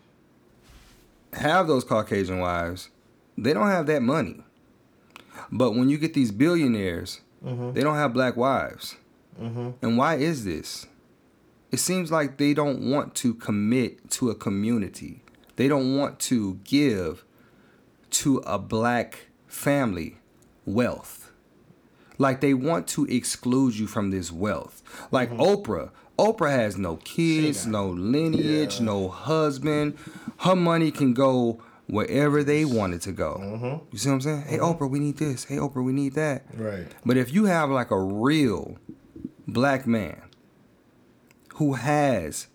have those Caucasian wives, they don't have that money. But when you get these billionaires, they don't have black wives. Mm-hmm. And why is this? It seems like they don't want to commit to a community. They don't want to give to a black family wealth. Like they want to exclude you from this wealth. Like Oprah. Oprah has no kids, no lineage, Yeah. no husband. Her money can go wherever they want it to go. Mm-hmm. You see what I'm saying? Hey Oprah, we need this. Hey Oprah, we need that. Right. But if you have like a real black man who has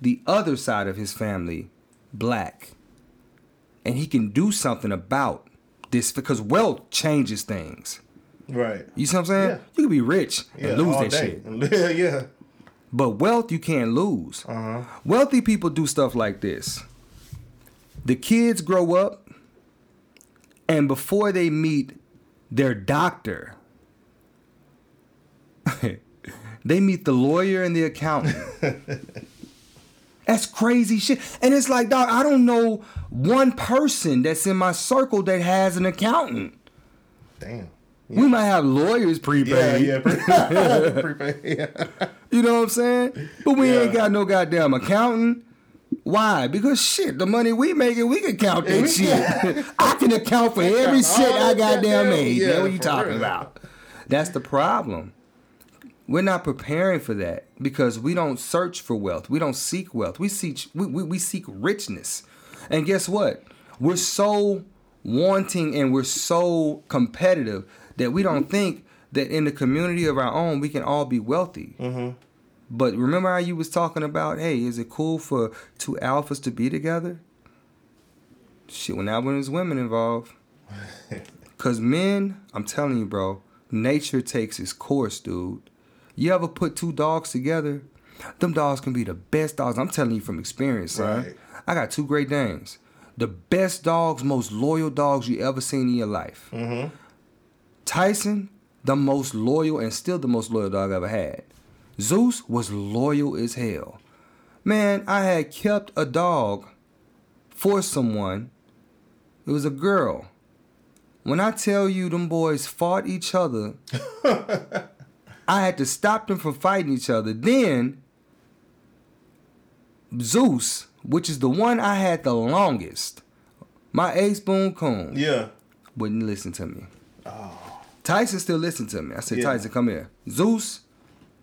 the other side of his family black and he can do something about this because wealth changes things. Right. You see what I'm saying? Yeah. You can be rich and Yeah. lose that day. shit. yeah. But wealth you can't lose. Uh huh. Wealthy people do stuff like this. The kids grow up, and before they meet their doctor, they meet the lawyer and the accountant. That's crazy shit. And it's like, dog, I don't know one person that's in my circle that has an accountant. Damn. We might have lawyers Yeah. prepaid. Yeah. Pre- prepaid. Yeah. You know what I'm saying? But we ain't got no goddamn accountant. Why? Because shit, the money we making, we can count that shit. I can account for every shit I goddamn goddamn- made. yeah, man, what you talking real. about? That's the problem. We're not preparing for that because we don't search for wealth. We don't seek wealth. We seek we, we, we seek richness. And guess what? We're so wanting and we're so competitive that we don't think that in the community of our own we can all be wealthy. Mm-hmm. But remember how you was talking about, hey, is it cool for two alphas to be together? Shit, when that when there's women involved. Cause men, I'm telling you, bro, nature takes its course, dude. You ever put two dogs together? Them dogs can be the best dogs. I'm telling you from experience, son. Right. I got two great Danes. The best dogs, most loyal dogs you ever seen in your life. Mm-hmm. Tyson, the most loyal and still the most loyal dog I ever had. Zeus was loyal as hell. Man, I had kept a dog for someone. It was a girl. When I tell you them boys fought each other, I had to stop them from fighting each other. Then Zeus, which is the one I had the longest, my ace boon coon Yeah. wouldn't listen to me. Oh. Tyson still listened to me. I said, Yeah. Tyson, come here. Zeus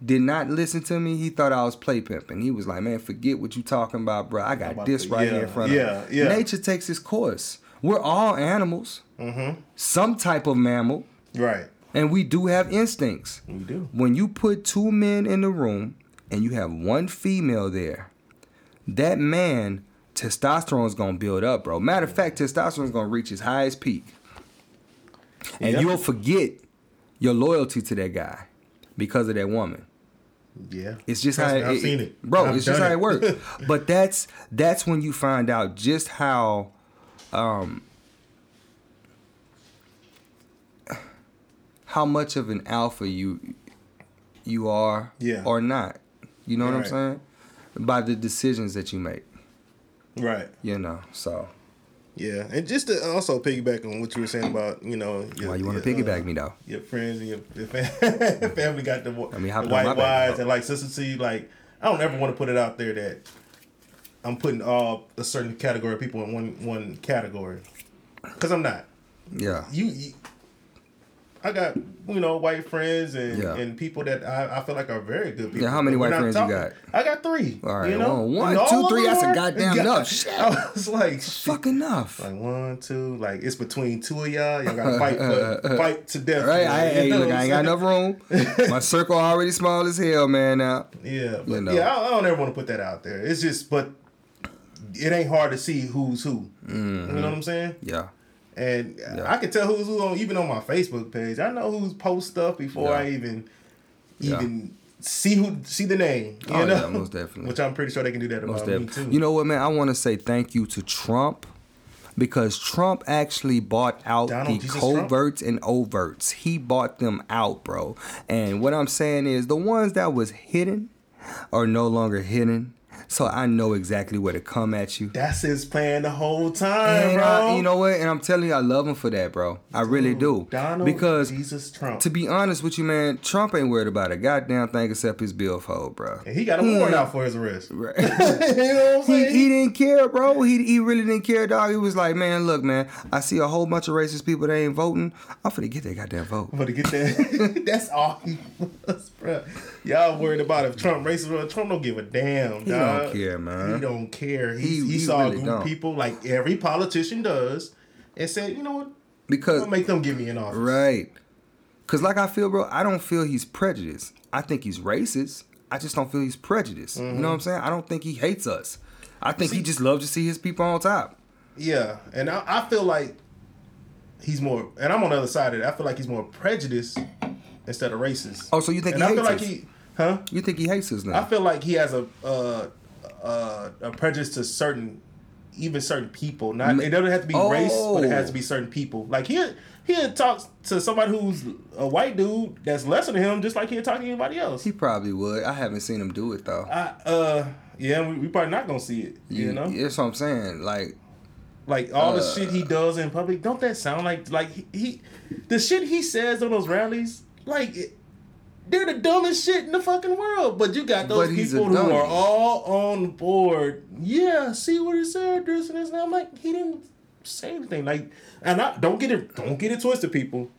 did not listen to me. He thought I was play pimping. He was like, man, forget what you talking about, bro. I got About this right yeah, here in front yeah, of me. yeah. Nature takes its course. We're all animals, Mm-hmm. some type of mammal, Right. And we do have instincts. We do. When you put two men in the room and you have one female there, that man, testosterone is gonna build up, bro. Matter of fact, testosterone is gonna reach its highest peak. And Yep. you'll forget your loyalty to that guy because of that woman. Yeah. It's just Trust how me, I've seen it, bro. I've it's just done how it works. but that's that's when you find out just how, um, how much of an alpha you you are Yeah. or not. You know what I'm saying? By the decisions that you make. Right. You know. So Yeah, and just to also piggyback on what you were saying about you know your, why you want to piggyback uh, me though? Your friends and your, your fam- family got the, I mean, the white wives and like sister C. Like I don't ever want to put it out there that I'm putting all a certain category of people in one one category, because I'm not. Yeah. You, you, I got you know white friends and, Yeah. and people that I, I feel like are very good people. Yeah, how many white friends you got? I got three. All right, you know? well, one, And all two, three, them that's a goddamn God- enough. Shit. I was like. Fuck enough. Like one, two, like it's between two of y'all. Y'all gotta fight, for, fight to death. Right? for I, hey, look, I ain't got enough room. My circle already small as hell, man. Now. Yeah, but You know. yeah, I, I don't ever want to put that out there. It's just, but it ain't hard to see who's who. Mm-hmm. You know what I'm saying? Yeah. And I can tell who's who on even on my Facebook page. I know who's post stuff before Yeah. I even Yeah. even see who see the name. You Oh, know, yeah, most definitely. Which I'm pretty sure they can do that Most about me definitely. too. You know what, man? I want to say thank you to Trump because Trump actually bought out Donald the Jesus Trump? coverts and overts. He bought them out, bro. And what I'm saying is the ones that was hidden are no longer hidden. So I know exactly where to come at you. That's his plan the whole time, And bro. I, you know what? And I'm telling you, I love him for that, bro. I really do. Donald because Jesus Trump. to be honest with you, man, Trump ain't worried about a goddamn thing except his billfold, bro. and he got a He warrant hmm. out for his arrest. Right. you know what I'm He, he didn't care, bro. He, he really didn't care, dog. He was like, man, look, man, I see a whole bunch of racist people that ain't voting. I'm finna get that goddamn vote. But to get that, that's all he was, bro. Y'all worried about if Trump racist, bro. Trump don't give a damn. He dog. don't care, man. He don't care. He, He- he, he saw really group don't. people like every politician does, and said, you know what, Because, make them give me an office. right. Because, like I feel, bro, I don't feel he's prejudiced. I think he's racist. I just don't feel he's prejudiced. You know mm-hmm. what I'm saying? I don't think he hates us. I think he just loves to see his people on top. Yeah, and I, I feel like he's more, and I'm on the other side of it. I feel like he's more prejudiced instead of racist. Oh, so you think and he I feel hates like he, huh? You think he hates us now? I feel like he has a uh, uh, a prejudice to certain, even certain people. Not it doesn't have to be race, but it has to be certain people. Like he he talks to somebody who's a white dude that's lesser than him, just like he'll talk to anybody else. He probably would. I haven't seen him do it, though. I, uh, yeah, we, we probably not gonna see it. You, know, That's what I'm saying. Like, like all the Uh. shit he does in public. Don't that sound like like he, he the shit he says on those rallies? Like it, they're the dumbest shit in the fucking world. But you got those people who dummy. are all on board. Yeah, see what he said, this and this. And I'm like, he didn't say anything. Like, and I don't get it, don't get it twisted, people.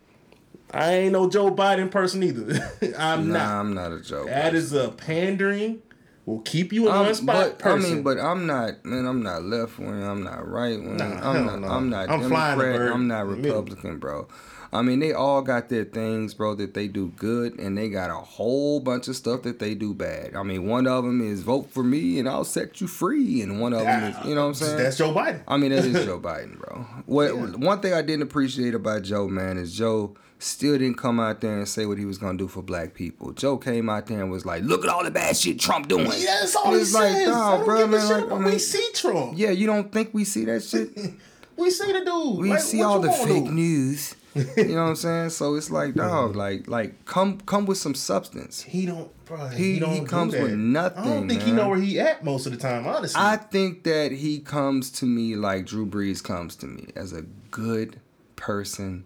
I ain't no Joe Biden person either. I'm nah, not. I'm not a joke. That is a pandering. Will keep you in Um, one spot but person. I mean, but I'm not, man. I'm not left wing. I'm not right wing. Nah, I'm not. no. I'm not I'm flying the Democrat. I'm not in the middle. Republican, bro. I mean, they all got their things, bro, that they do good, and they got a whole bunch of stuff that they do bad. I mean, one of them is vote for me and I'll set you free, and one of them is, you know what I'm saying? That's Joe Biden. I mean, that is Joe Biden, bro. What one thing I didn't appreciate about Joe, man, is Joe still didn't come out there and say what he was gonna do for black people. Joe came out there and was like, "Look at all the bad shit Trump doing." Yeah, that's all he like, says. nah, bro, give a man, shit like, I mean- we see Trump. Yeah, you don't think we see that shit? We see the dude. We Like, see all the fake do? news. You know what I'm saying? So it's like, dog, like, like, come, come with some substance. He don't, bro. He- He, don't he comes with nothing, I don't think he know where he at most of the time. Honestly, I think that he comes to me like Drew Brees comes to me as a good person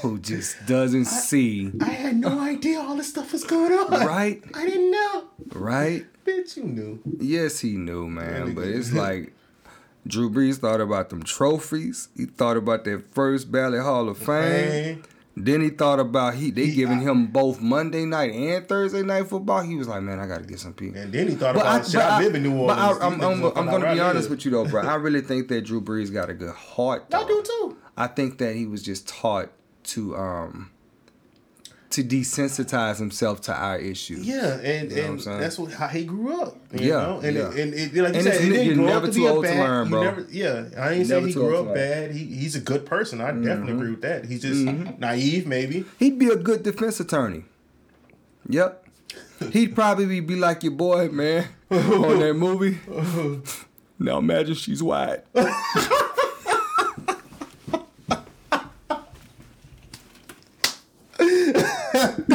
who just doesn't see, I had no idea all this stuff was going on. right? I didn't know. Right? Bitch, you knew. Yes, he knew, man. But it's like Drew Brees thought about them trophies. He thought about that first ballot Hall of Fame. Hey, Then he thought about he they He- giving I- him both Monday night and Thursday night football. He was like, man, I gotta get some people. and then he thought But about I, shit. but I, I- live in New Orleans. But I, These I'm, I'm, gonna I'm gonna be honest with you though, bro. I really think that Drew Brees got a good heart. I though. do too. I think that he was just taught to um to desensitize himself to our issues. Yeah, and, You know and saying? that's what how he grew up. You Yeah, know? and yeah. It, and it, like you And said, ne- didn't you're grow never up to too be a old to bad. learn, bro. Never, yeah, I ain't saying he grew up bad. He he's a good person. I Mm-hmm. definitely agree with that. He's just naive, maybe. He'd be a good defense attorney. Yep. He'd probably be like your boy, man, on that movie. now imagine she's white. Man,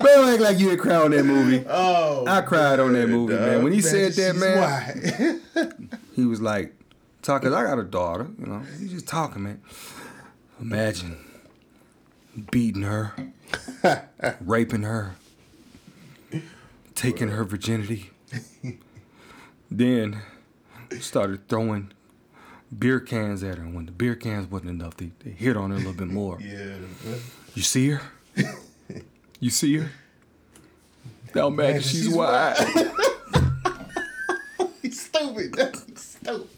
don't act like you didn't cry on that movie. Oh, I cried on that movie, man. When he said that, man, man. he was like, "Talk, cause I got a daughter, you know." He's just talking, man. Imagine beating her, raping her, taking her virginity, then started throwing beer cans at her. And when the beer cans wasn't enough, they, they hit on her a little bit more. Yeah. You see her? you see her? Now imagine Imagine she's, she's wide. He's stupid. He's stupid.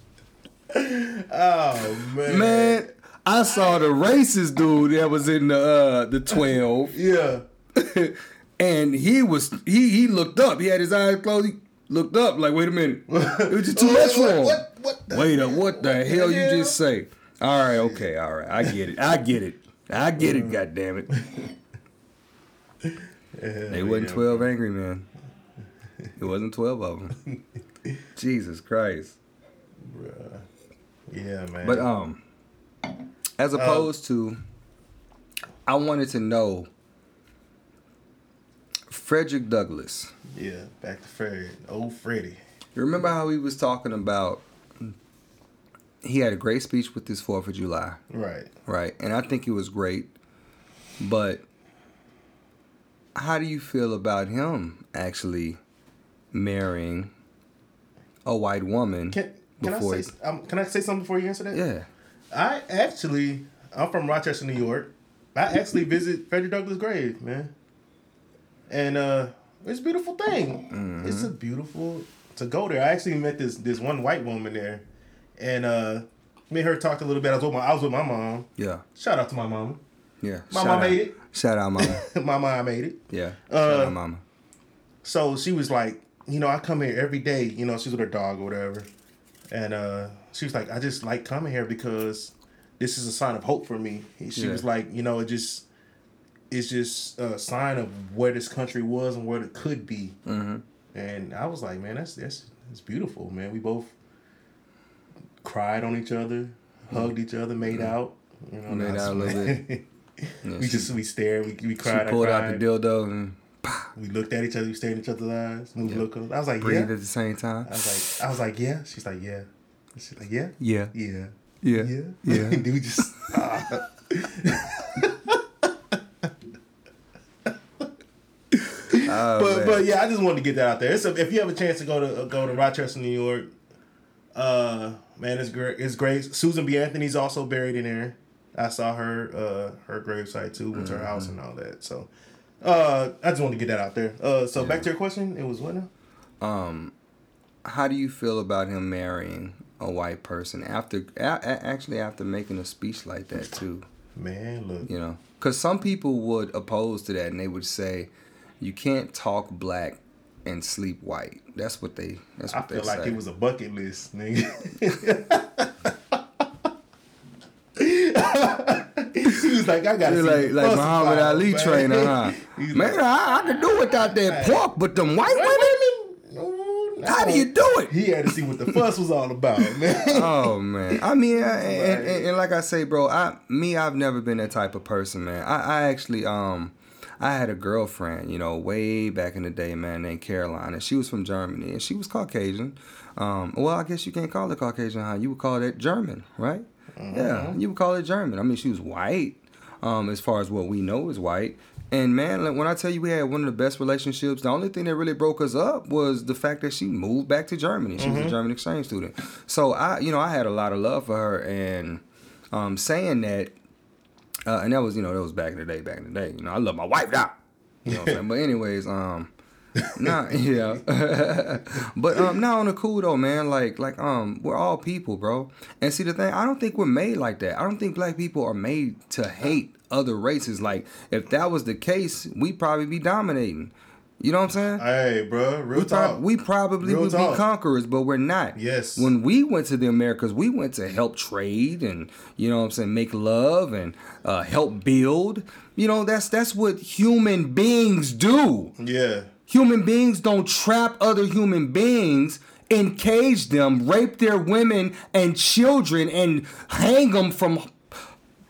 Oh man. Man, I saw the racist dude that was in the uh, the twelve. Yeah. and he was he he looked up. He had his eyes closed. He looked up like, wait a minute, it was just too much for him. What? What? Wait a what the hell you just say? All right, okay, all right, I get it, I get it, I get it. God damn it, they wasn't yeah. twelve angry men. It wasn't twelve of them. Jesus Christ. Bruh. Yeah, man. But um, as opposed to, I wanted to know Frederick Douglass. yeah, back to Fred, old Freddie. You remember how he was talking about? He had a great speech with this Fourth of July, Right. right? And I think it was great. But how do you feel about him actually marrying a white woman Can can? I say um, can I say something before you answer that? yeah, I actually I'm from Rochester, New York. I actually visit Frederick Douglass' grave, man. And uh it's a beautiful thing. It's a beautiful to go there. I actually met this this one white woman there. And uh me and her talked a little bit. I was with my I was with my mom. yeah, Shout out to my mom. Yeah. My Shout mom out. made it. Shout out, mama. my mom made it. Yeah, Uh, shout out, mama. So she was like, you know, I come here every day, you know, she's with her dog or whatever. And uh she was like, I just like coming here because this is a sign of hope for me. She Yeah. was like, you know, it just it's just a sign of where this country was and where it could be. Mm-hmm. And I was like, man, that's that's it's beautiful, man. We both cried on each other, hugged each other, made out. You know, Mm-hmm. Made out a little Yeah, we she- just we stared, we, we cried. I pulled out cried. the dildo and We looked at each other, we stared in each other's eyes, moved look. I was like, breathed yeah. at the same time. I was like, I was like, yeah. She's like, yeah. She's like, yeah, Yeah, yeah, yeah, yeah, yeah. And we just. Oh, but man. but yeah, I just wanted to get that out there. It's a, if you have a chance to go to go to Rochester, New York, uh, man, it's great. It's great. Susan B. Anthony's also buried in there. I saw her uh her gravesite too, went to her house and all that. So, uh, I just wanted to get that out there. Uh, so back to your question, it was what now? um, how do you feel about him marrying a white person after a- a- actually after making a speech like that too? Man, look. You know, because some people would oppose to that and they would say, you can't talk black and sleep white. That's what they. That's I what they say. I feel like it was a bucket list, nigga. he was like, I gotta see like like Muhammad Ali man. trainer, huh? Man, like, I, I can do without that pork, but them white women. women? No, How do you do it? He had to see what the fuss was all about, man. oh man i mean I, and, and, and like i say bro i me i've never been that type of person man i, I actually um i had a girlfriend you know way back in the day man named caroline and she was from germany and she was caucasian um well i guess you can't call it caucasian huh you would call it german right yeah you would call it german i mean she was white um as far as what we know is white and man, like, when I tell you we had one of the best relationships, the only thing that really broke us up was the fact that she moved back to Germany. She was a German exchange student. So I, you know, I had a lot of love for her, and um, saying that, uh, and that was, you know, that was back in the day. Back in the day, you know, I love my wife now. You know what I'm saying? But anyways, um, nah, yeah. but um, now on the cool though, man. Like, like um, we're all people, bro. And see the thing, I don't think we're made like that. I don't think black people are made to hate other races. Like, if that was the case, we'd probably be dominating. You know what I'm saying? hey, bro, real We, talk. prob- we probably Real would talk. be conquerors, but we're not. Yes. When we went to the Americas, we went to help trade and you know what I'm saying, make love and uh, help build. You know, that's that's what human beings do. yeah, Human beings don't trap other human beings, encage them, rape their women and children, and hang them from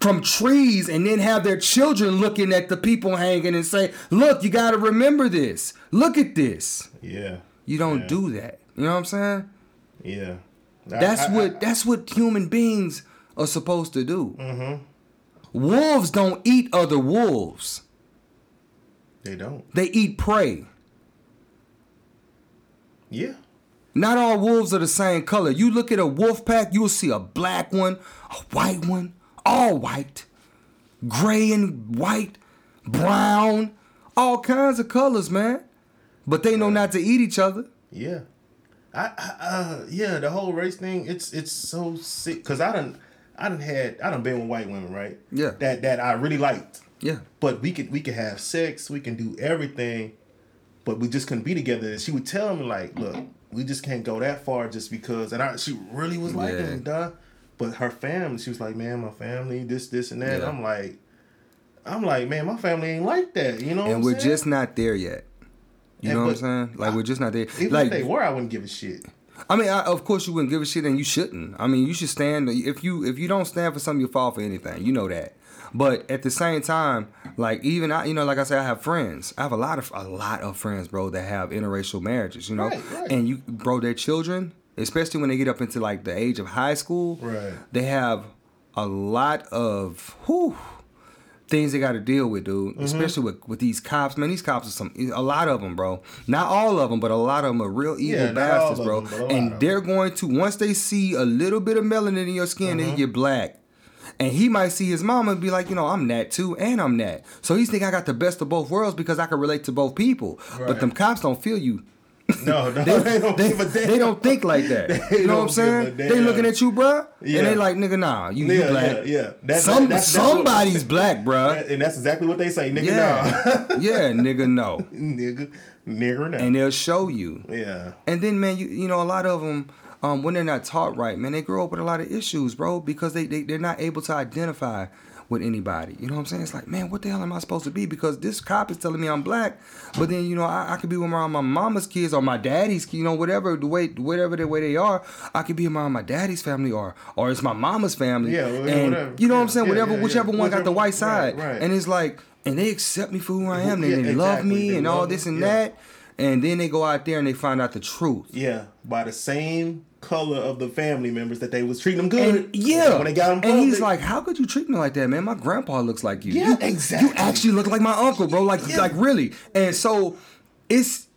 from trees, and then have their children looking at the people hanging and say, "Look, you got to remember this. Look at this." yeah, You don't Yeah. do that. You know what I'm saying? yeah. I- That's I- what I- that's what human beings are supposed to do. Mm-hmm. Wolves don't eat other wolves. they don't. They eat prey. Yeah, Not all wolves are the same color. You look at a wolf pack, you'll see a black one, a white one, all white, gray and white, brown, all kinds of colors, man. But they know not to eat each other. Yeah. I, I uh yeah, the whole race thing, it's it's so sick. Cause I done I done had I done been with white women, right? Yeah. That that I really liked. Yeah. But we could we could have sex, we can do everything, but we just couldn't be together. And she would tell me like, look, we just can't go that far just because and I she really was liking Yeah. duh. But her family, she was like, Man, my family, this, this and that. Yeah. I'm like I'm like, man, my family ain't like that, you know what And we're saying? just not there yet. You And know what I'm saying? Like we're just not there. even like if they were, I wouldn't give a shit. I mean, I, of course you wouldn't give a shit, and you shouldn't. I mean, you should stand. If you if you don't stand for something, you fall for anything. You know that. But at the same time, like even I, you know, like I said, I have friends. I have a lot of a lot of friends, bro, that have interracial marriages. You know, Right, right. and you, bro, their children, especially when they get up into like the age of high school, Right. They have a lot of whew, things they got to deal with, dude. Mm-hmm. Especially with with these cops. Man, these cops are some. A lot of them, bro. Not all of them, but a lot of them are real evil Yeah, bastards, bro. them, but a lot and they're going to once they see a little bit of melanin in your skin, Mm-hmm. they get black. And he might see his mama and be like, you know, I'm that too, and I'm that. So he's think I got the best of both worlds because I can relate to both people. But them cops don't feel you. No, no, They, they, don't they- give a damn. they don't think like that. You know what I'm don't give a saying? They looking at you, bruh, Yeah. and they like, nigga, nah, you, you Yeah, black. yeah, yeah. That's- Some that's- that's what- somebody's black, bruh. That- and that's exactly what they say, nigga. Yeah, Nah. yeah, nigga, no, nigga, nigga, now. and they'll show you. yeah, And then, man, you you know, a lot of them, um, when they're not taught right, man, they grow up with a lot of issues, bro, because they, they they're not able to identify with anybody. You know what I'm saying? It's like, man, what the hell am I supposed to be? Because this cop is telling me I'm black, but then you know I, I could be around my mama's kids or my daddy's, you know, whatever the way whatever the way they are. I could be around my daddy's family or or it's my mama's family. Yeah, and whatever. you know what I'm saying? yeah, whatever, yeah, whichever yeah. one got the white side, right, right. and it's like, and they accept me for who I am. They, they love me They and all this and that. And then they go out there and they find out the truth. yeah. By the same color of the family members that they was treating them good. And yeah, when they got him, and he's like, "How could you treat me like that, man? My grandpa looks like you. Yeah, you, exactly. You actually look like my uncle, bro. Like, Yeah. like really." And so, it's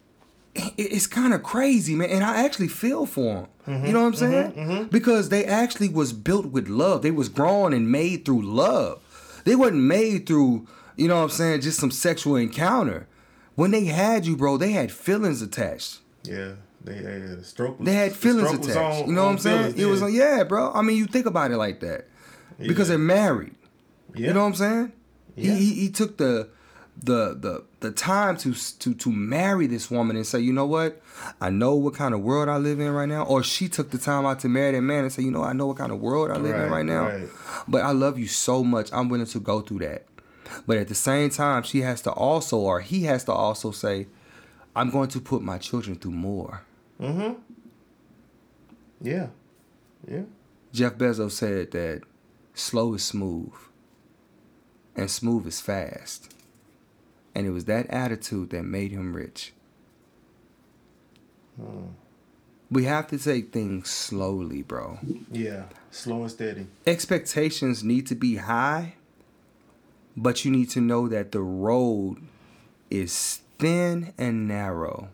it's kind of crazy, man. And I actually feel for them. Mm-hmm. You know what I'm saying? Mm-hmm. Mm-hmm. Because they actually was built with love. They was grown and made through love. They wasn't made through, you know what I'm saying, just some sexual encounter. When they had you, bro, they had feelings attached. yeah, they, they the stroke. Was, They had feelings was attached. on- you know what I'm saying? feelings, It was like, yeah, bro. I mean, you think about it like that because Yeah. they're married. Yeah. You know what I'm saying? Yeah. He, he he took the the the the time to to to marry this woman and say, you know what? I know what kind of world I live in right now. Or she took the time out to marry that man and say, you know, I know what kind of world I live in Right, right now. right. But I love you so much. I'm willing to go through that. But at the same time, she has to also, or he has to also say, I'm going to put my children through more. Mm-hmm. Yeah, yeah. Jeff Bezos said that slow is smooth and smooth is fast. And it was that attitude that made him rich. Hmm. We have to take things slowly, bro. Yeah, slow and steady. Expectations need to be high, but you need to know that the road is thin and narrow,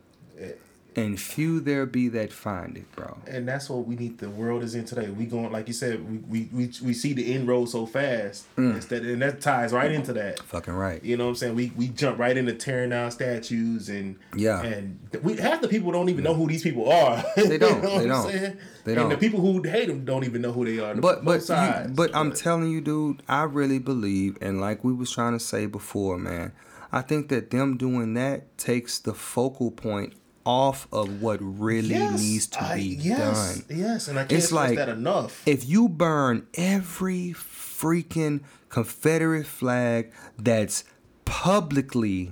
and few there be that find it, bro. And that's what we need. The world is in today. We going like you said. We we we, we see the end road so fast. Mm. Instead, and that ties right into that. Fucking right. You know what I'm saying? We we jump right into tearing down statues and Yeah. and we half the people don't even know who these people are. They don't. You know They don't. saying? They And the don't. people who hate them don't even know who they are. But but you, sides. but I'm telling you, dude, I really believe, and like we was trying to say before, man, I think that them doing that takes the focal point off of what really Yes, needs to I- be yes, done. Yes, and I can't It's like- that enough. If you burn every freaking Confederate flag that's publicly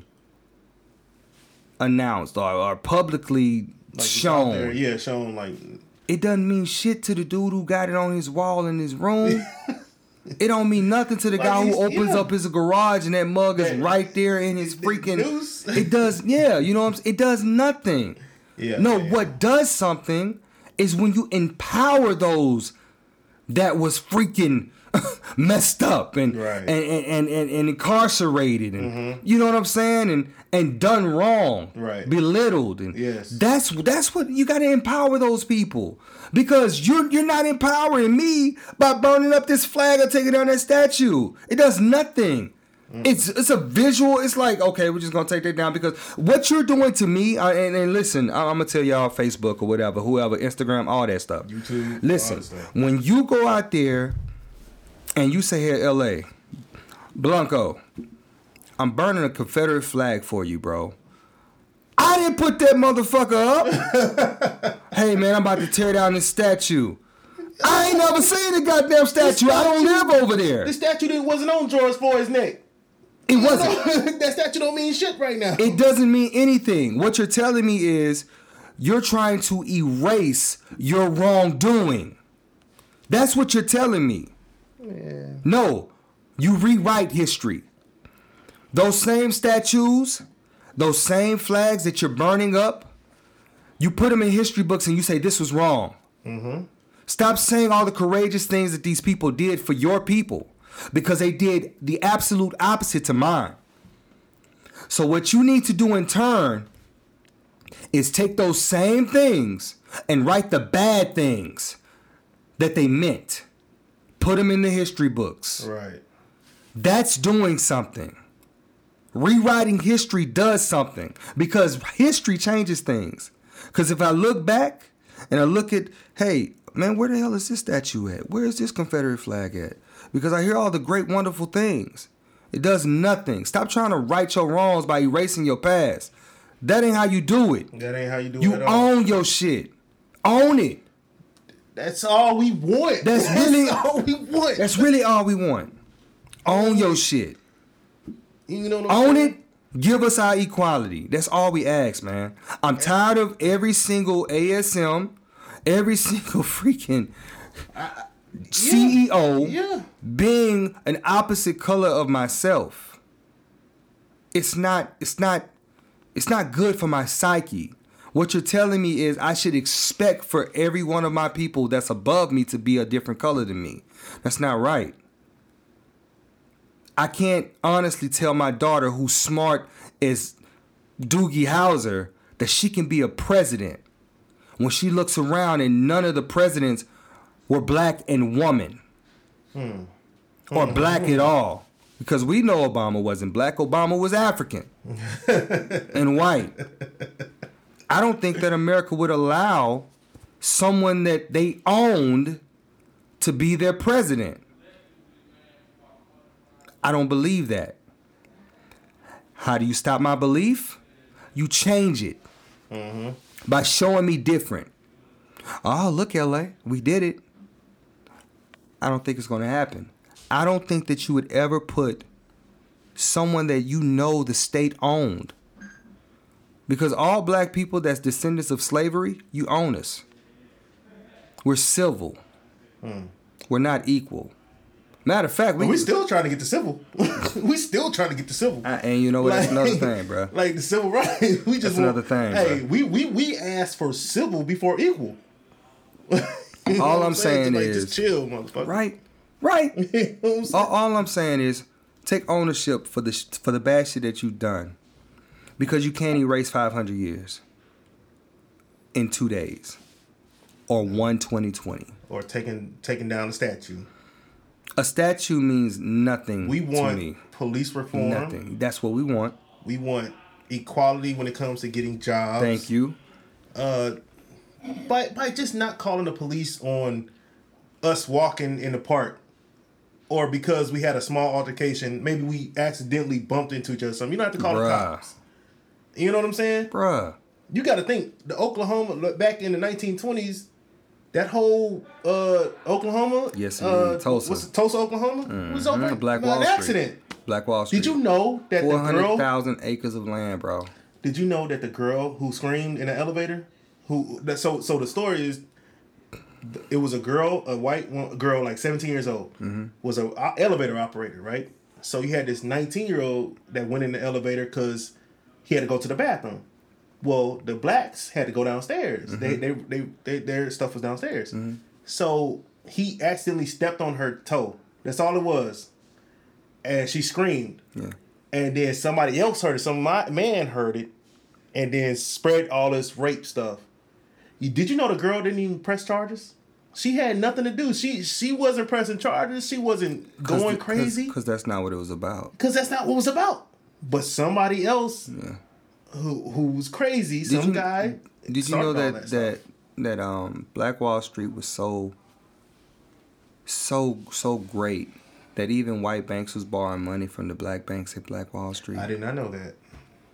announced or, or publicly Like, shown, there, yeah, shown like it doesn't mean shit to the dude who got it on his wall in his room. it don't mean nothing to the Like guy who opens yeah. up his garage and that mug is Yeah. right there in his freaking. It does, yeah. You know what I'm saying? It does nothing. Yeah, No, yeah. what does something is when you empower those that was freaking messed up and, Right. and, and, and, and incarcerated and you know what I'm saying and and done wrong, Right. belittled and Yes. that's that's what you got to empower those people because you're you're not empowering me by burning up this flag or taking down that statue. It does nothing. It's it's a visual. It's like okay, we're just gonna take that down because what you're doing to me. Uh, and, and listen, I, I'm gonna tell y'all Facebook or whatever, whoever, Instagram, all that stuff. YouTube, Listen, that stuff. when you go out there and you say, "Here, L.A., Blanco, I'm burning a Confederate flag for you, bro." I didn't put that motherfucker up. hey man, I'm about to tear down this statue. I ain't never seen the goddamn statue. I don't live over there. The statue that wasn't on George Floyd's neck. It wasn't. that statue don't mean shit right now. It doesn't mean anything. What you're telling me is you're trying to erase your wrongdoing. That's what you're telling me. No, you rewrite history. Those same statues, those same flags that you're burning up, you put them in history books and you say this was wrong. Mm-hmm. Stop saying all the courageous things that these people did for your people because they did the absolute opposite to mine. So, what you need to do in turn is take those same things and write the bad things that they meant, put them in the history books. right. That's doing something. Rewriting history does something because history changes things. Because if I look back and I look at, hey, man, where the hell is this statue at? Where is this Confederate flag at? Because I hear all the great, wonderful things. It does nothing. Stop trying to right your wrongs by erasing your past. That ain't how you do it. That ain't how you do You it You own your shit. Own it. That's all we want. That's really- all we want. That's really all we want. Own your shit. you know what I'm Own it. Give us our equality. That's all we ask, man. I'm tired of every single ASM, every single freaking CEO Yeah. being an opposite color of myself. It's not it's not it's not good for my psyche. What you're telling me is I should expect for every one of my people that's above me to be a different color than me. That's not right. I can't honestly tell my daughter who's smart as Doogie Howser that she can be a president when she looks around and none of the presidents were black and woman hmm. or hmm. black at all. Because we know Obama wasn't black, Obama was African and white. I don't think that America would allow someone that they owned to be their president. I don't believe that. How do you stop my belief? You change it mm-hmm. by showing me different. Oh, look, LA, we did it. I don't think it's going to happen. I don't think that you would ever put someone that you know the state owned. Because all black people that's descendants of slavery, you own us. We're civil. Hmm. We're not equal. Matter of fact, we, we still trying to get the civil. we still trying to get the civil. I- and you know what? That's another thing, bro. Like the civil rights. We just That's want- another thing, Hey, bro. we we we asked for civil before equal. All I'm saying Like, is- just chill, motherfucker. Right, right. You know what I'm saying? all, all I'm saying is take ownership for the sh- for the bad shit that you've done, because you can't erase 500 years in two days, or one 2020. Or taking taking down a statue. A statue means nothing We want police reform. Nothing. That's what we want. We want equality when it comes to getting jobs. Thank you. Uh, by by just not calling the police on us walking in the park, or because we had a small altercation, maybe we accidentally bumped into each other. Something you don't have to call the cops. You know what I'm saying? Bruh. You got to think the Oklahoma look, back in the 1920s. That whole uh, Oklahoma, Yes, uh, indeed. Tulsa. what's it, Tulsa, Oklahoma, It was over Black Wall an Street. accident. Black Wall Street. Did you know that the girl? 400,000 acres of land, bro. Did you know that the girl who screamed in the elevator, who that so so the story is, it was a girl, a white one, girl like seventeen years old, was a elevator operator, right? So you had this nineteen year old that went in the elevator because he had to go to the bathroom. Well, the blacks had to go downstairs. They, mm-hmm. they they they their stuff was downstairs. Mm-hmm. So he accidentally stepped on her toe That's all it was. And she screamed. Yeah. And then somebody else heard it. Some man heard it, and then spread all this rape stuff. You, did you know the girl didn't even press charges? She had nothing to do. She she wasn't pressing charges. She wasn't going crazy. Because that's not what it was about. Because that's not what it was about. But somebody else Yeah. who who was crazy, some you- guy. Did you know all that that that um Black Wall Street was so so so great that even white banks was borrowing money from the black banks at Black Wall Street? I did not know that.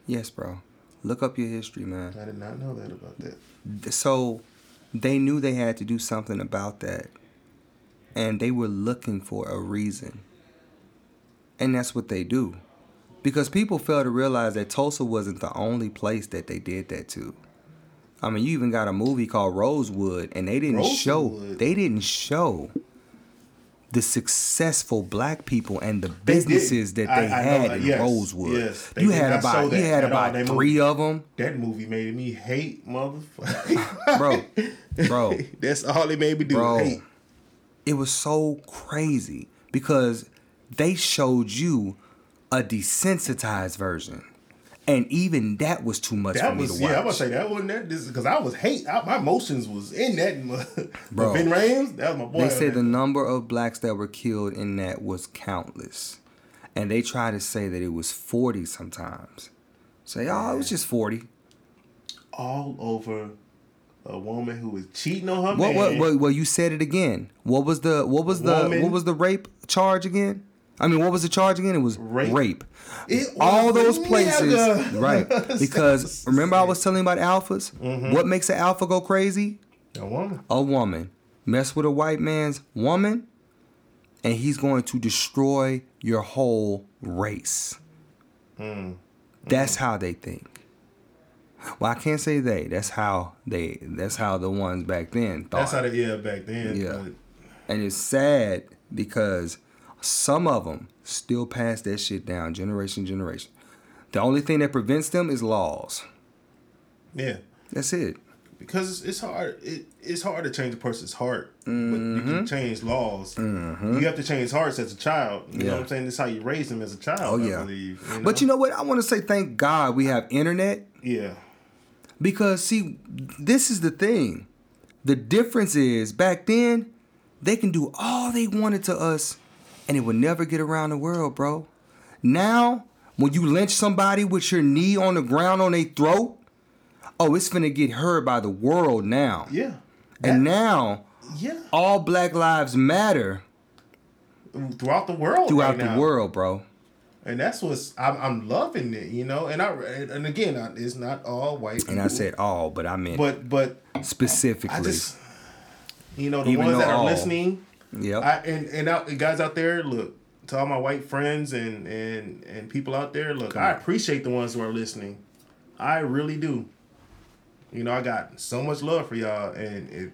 Yes, bro. Look up your history, man. I did not know that about that. So they knew they had to do something about that. And they were looking for a reason. And that's what they do. Because people fail to realize that Tulsa wasn't the only place that they did that to. I mean, you even got a movie called Rosewood, and they didn't show they didn't show the successful black people and the They businesses that they I know had in Yes, Rosewood. yes. You had about you had all. about They three of them, That movie made me hate motherfucker. bro. Bro, That's all it made me do. bro Hate. it was so crazy because they showed you a desensitized version and even that was too much for That me was to watch yeah. I'm gonna say that wasn't that because I was hate. I, my emotions was in that. Bro. Bro, Ving Rhames, that was my boy. they say the number of blacks that were killed in that was countless and they try to say that it was 40 sometimes say oh it was just 40 all over a woman who was cheating on her what, man. what, what, well you said it again what was the what was the Woman. what was the rape charge again i mean what was the charge again it was Rape. rape. It was all those places, nigga. right? Because remember, I was telling you about alphas. Mm-hmm. What makes an alpha go crazy? A woman. A woman mess with a white man's woman, and he's going to destroy your whole race. Mm. That's how they think. Well, I can't say they. That's how they. That's how the ones back then thought. That's how they yeah back then. Yeah. but And it's sad because some of them still pass that shit down generation to generation. The only thing that prevents them is laws. yeah. That's it. Because it's, hard. It, it's hard to change a person's heart, but you Mm-hmm. can change laws. You have to change hearts as a child. You know what I'm saying? This is how you raise them as a child. Oh I yeah. believe, But you know what? I want to say thank God we have internet yeah, because see, this is the thing. The difference is back then they can do all they wanted to us and it would never get around the world, bro. Now, when you lynch somebody with your knee on the ground on their throat, oh, it's gonna get heard by the world now. yeah, And That- now, yeah, all Black Lives Matter throughout the world, throughout right the world, bro. and that's what's I'm, I'm loving it, you know. And I and again, I- it's not all white. And I said all, but I meant but but specifically. I just, you know, the ones that are all- listening, yep. I and and out, guys out there, look to all my white friends and and and people out there, look, I appreciate the ones who are listening. I really do. You know, I got so much love for y'all, and it,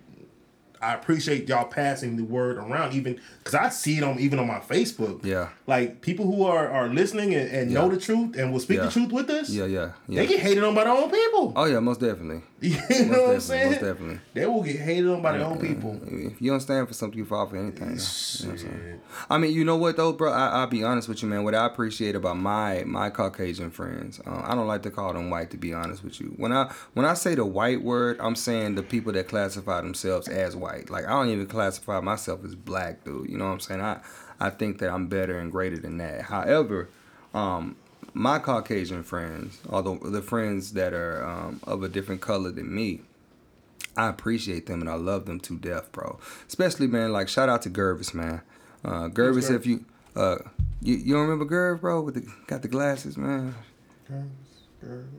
I appreciate y'all passing the word around, even because I see it on even on my Facebook. Yeah. Like people who are are listening and, and know the truth and will speak Yeah. the truth with us. yeah, yeah, yeah. They get hated on by their own people. Oh yeah, most definitely. You know Most what I'm saying? most definitely. They will get hated on by their own people. If you don't stand for something, you fall for anything. You know I'm saying? Shit. I mean, you know what though, bro? I, I'll be honest with you, man. What I appreciate about my my Caucasian friends, uh, I don't like to call them white. To be honest with you, when I when I say the white word, I'm saying the people that classify themselves as white. Like I don't even classify myself as black, dude. You know what I'm saying? I I think that I'm better and greater than that. However, um, my Caucasian friends, although the friends that are um, of a different color than me, I appreciate them and I love them to death, bro. Especially man, like shout out to Gervis, man. Uh, Gervis, if you uh, you, you don't remember Gerv, bro, with the got the glasses, man.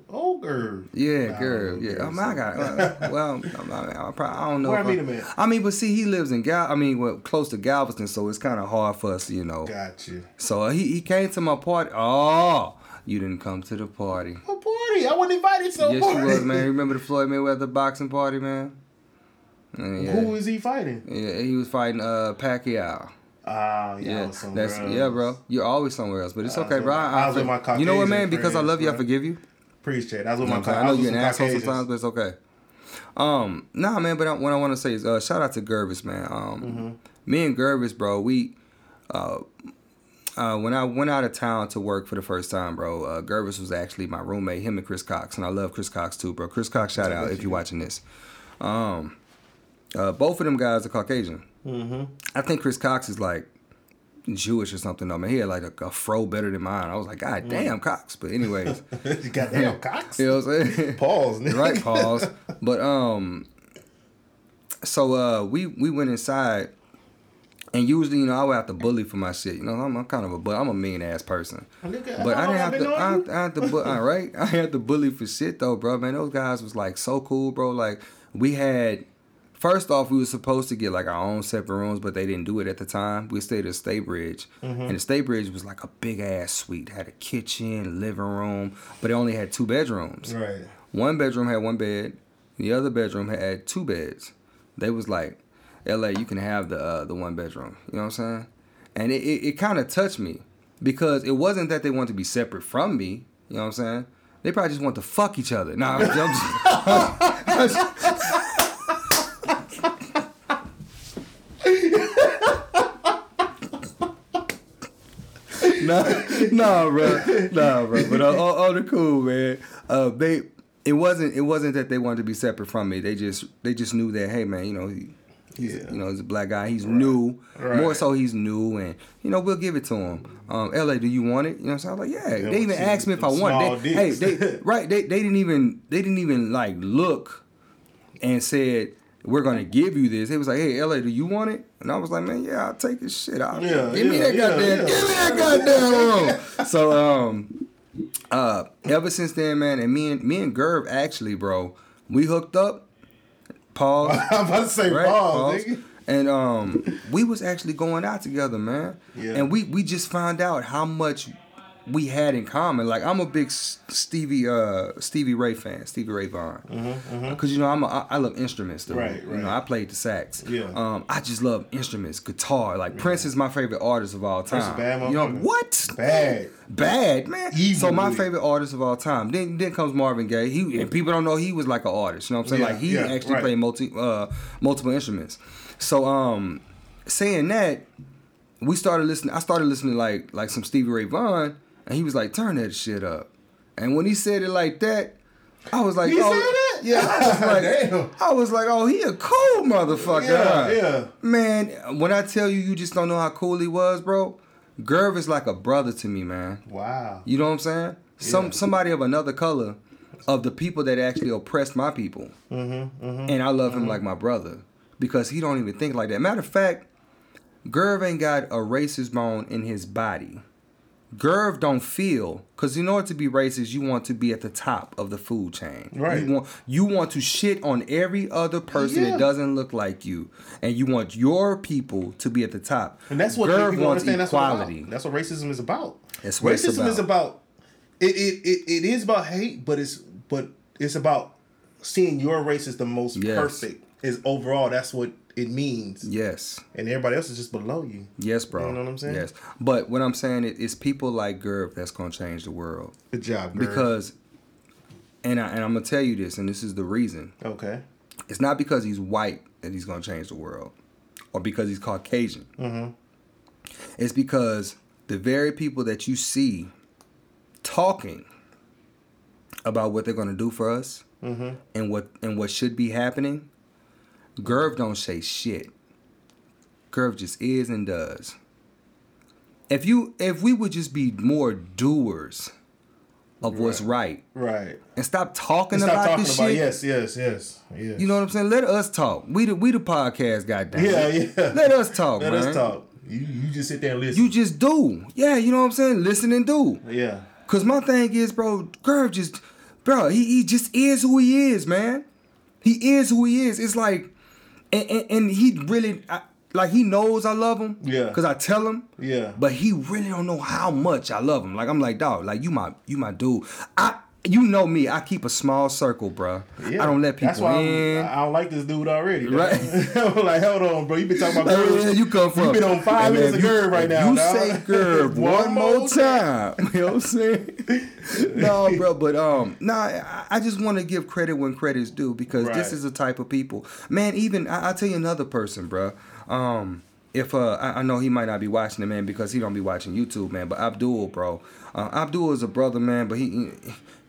Oh, girl. Yeah. Gerv, Yeah, oh my God. Uh, well, I, I, I, probably, I don't know. Where I meet him at? I mean, but see, he lives in Gal. I mean, well, close to Galveston, so it's kind of hard for us, you know. Got you. So uh, he he came to my party. Oh, you didn't come to the party. A party. I wasn't invited to a yes, party. you was, man. Remember the Floyd Mayweather boxing party, man? Uh, Yeah. Who was he fighting? Yeah, he was fighting uh Pacquiao. Ah, yeah, Yeah, that's else. yeah, bro. You're always somewhere else, but it's I okay, bro. I, I was with my you know what, man? Because I love you, I forgive you. Appreciate it. I was with You know my. what co- I know you're an asshole sometimes, but it's okay. Um, nah, man. But I, what I want to say is, uh, shout out to Gervis, man. Um, Mm-hmm. me and Gervis, bro, we uh, uh, when I went out of town to work for the first time, bro, uh, Gervis was actually my roommate. Him and Chris Cox, and I love Chris Cox too, bro. Chris Cox, shout out if you're watching this. Um, uh, both of them guys are Caucasian. Mm-hmm. I think Chris Cox is like Jewish or something though, man. He had like a, a fro better than mine. I was like, God damn, Cox. But anyways, you got damn Cox. you know what I'm saying? Pause. nigga. right pause but um so uh we we went inside and usually you know i would have to bully for my shit you know i'm, I'm kind of a but i'm a mean ass person Nigga, but i didn't have to I? I had to bu- all right i had to bully for shit though bro man those guys was like so cool bro like we had First off, we were supposed to get like our own separate rooms, but they didn't do it at the time. We stayed at Staybridge, and the Staybridge was like a big ass suite. Had a kitchen, living room, but it only had two bedrooms. Right. One bedroom had one bed. The other bedroom had two beds. They was like, "L.A., you can have the uh, the one bedroom." You know what I'm saying? And it it, it kind of touched me because it wasn't that they wanted to be separate from me. You know what I'm saying? They probably just want to fuck each other. Nah, I'm just, I'm just- nah, nah, bro, nah, bro. But all, all, all the cool, man. Uh, they, it wasn't, it wasn't that they wanted to be separate from me. They just, they just knew that, hey, man, you know, he, he's, Yeah. you know, he's a black guy. He's new, Right. more so he's new, and you know, we'll give it to him. Um, La, do you want it? You know, what I'm saying, was like, yeah. Yeah, they even asked me if I wanted. They, hey, they, right? They, they didn't even, they didn't even like look and said. We're gonna give you this. It was like, "Hey, La, do you want it?" And I was like, "Man, yeah, I'll take this shit. I'll, Yeah, give me that yeah, goddamn, yeah. give me that goddamn room." so, um, uh, ever since then, man, and me and me and Gerv actually, bro, we hooked up. Pause. I'm about to say right? pause, Pause. And um, we was actually going out together, man. Yeah. And we we just found out how much we had in common. Like I'm a big Stevie uh Stevie Ray fan, Stevie Ray Vaughan. Because you know I'm a, I, love instruments. Though. Mm-hmm, Right, You know I played the sax. Yeah. Um, I just love instruments, guitar. Like Prince is my favorite artist of all Prince is time. bad you know what? Bad. Bad man. Evil so my favorite artist of all time. Then then comes Marvin Gaye. He and people don't know he was like an artist. You know what I'm saying? Yeah, like he yeah, actually right. played multi uh multiple instruments. So um saying that, we started listening. I started listening to like like some Stevie Ray Vaughan, and he was like, "Turn that shit up." And when he said it like that, I was like, He "Oh, said that? yeah." I was like, Damn. I was like, "Oh, he a cool motherfucker." Yeah, huh?" yeah. Man, when I tell you, you just don't know how cool he was, bro. Gerv is like a brother to me, man. Wow. You know what I'm saying? Some Yeah. somebody of another color, of the people that actually oppressed my people, Mm-hmm. Mm-hmm. and I love him like my brother because he don't even think like that. Matter of fact, Gerv ain't got a racist bone in his body. Gerv don't feel because in order to be racist, you want to be at the top of the food chain. Right. You want you want to shit on every other person Yeah. that doesn't look like you, and you want your people to be at the top. And that's what Gerv people wants understand. That's what, that's what racism is about. That's what it's racism is about. It, it it it is about hate, but it's but it's about seeing your race as the most Yes. perfect. Is overall that's what it means, yes. and everybody else is just below you. Yes, bro. You know what I'm saying? Yes, but what I'm saying is, it's people like Gerv that's gonna change the world Good job, because, and I, and I'm gonna tell you this, and this is the reason. okay, It's not because he's white that he's gonna change the world, or because he's Caucasian. Mm-hmm. It's because the very people that you see talking about what they're gonna do for us Mm-hmm. and what and what should be happening, Gerv don't say shit. Gerv just is and does. If you if we would just be more doers of what's right right. and stop talking Stop about talking this about shit. yes, yes, yes, yes. You know what I'm saying? Let us talk. We the we the podcast, goddamn. Yeah, yeah. Let us talk, Let man. us talk. You you just sit there and listen. You just do. Yeah, you know what I'm saying? Listen and do. yeah. Cause my thing is, bro, Gerv just, bro, he, he just is who he is, man. He is who he is. It's like, and, and, and he really, I, like, he knows I love him. Yeah. Cause I tell him. Yeah. But he really don't know how much I love him. Like I'm like, dog, like you my, you my dude. I, you know me. I keep a small circle, bro. Yeah. I don't let That's people why in. I'm, I don't like this dude already. dog. Right. I'm like, hold on, bro. You been talking about girls. you come from? You been on five minutes of Gerb right now. You dog. say Gerb one, more time. You know what I'm saying? no, bro, but um, nah, I, just want to give credit when credit's due because this is the type of people. Man, even I, I'll tell you another person, bro. Um, if uh, I, I know he might not be watching it, man, because he don't be watching YouTube, man. But Abdul, bro, uh, Abdul is a brother, man, but he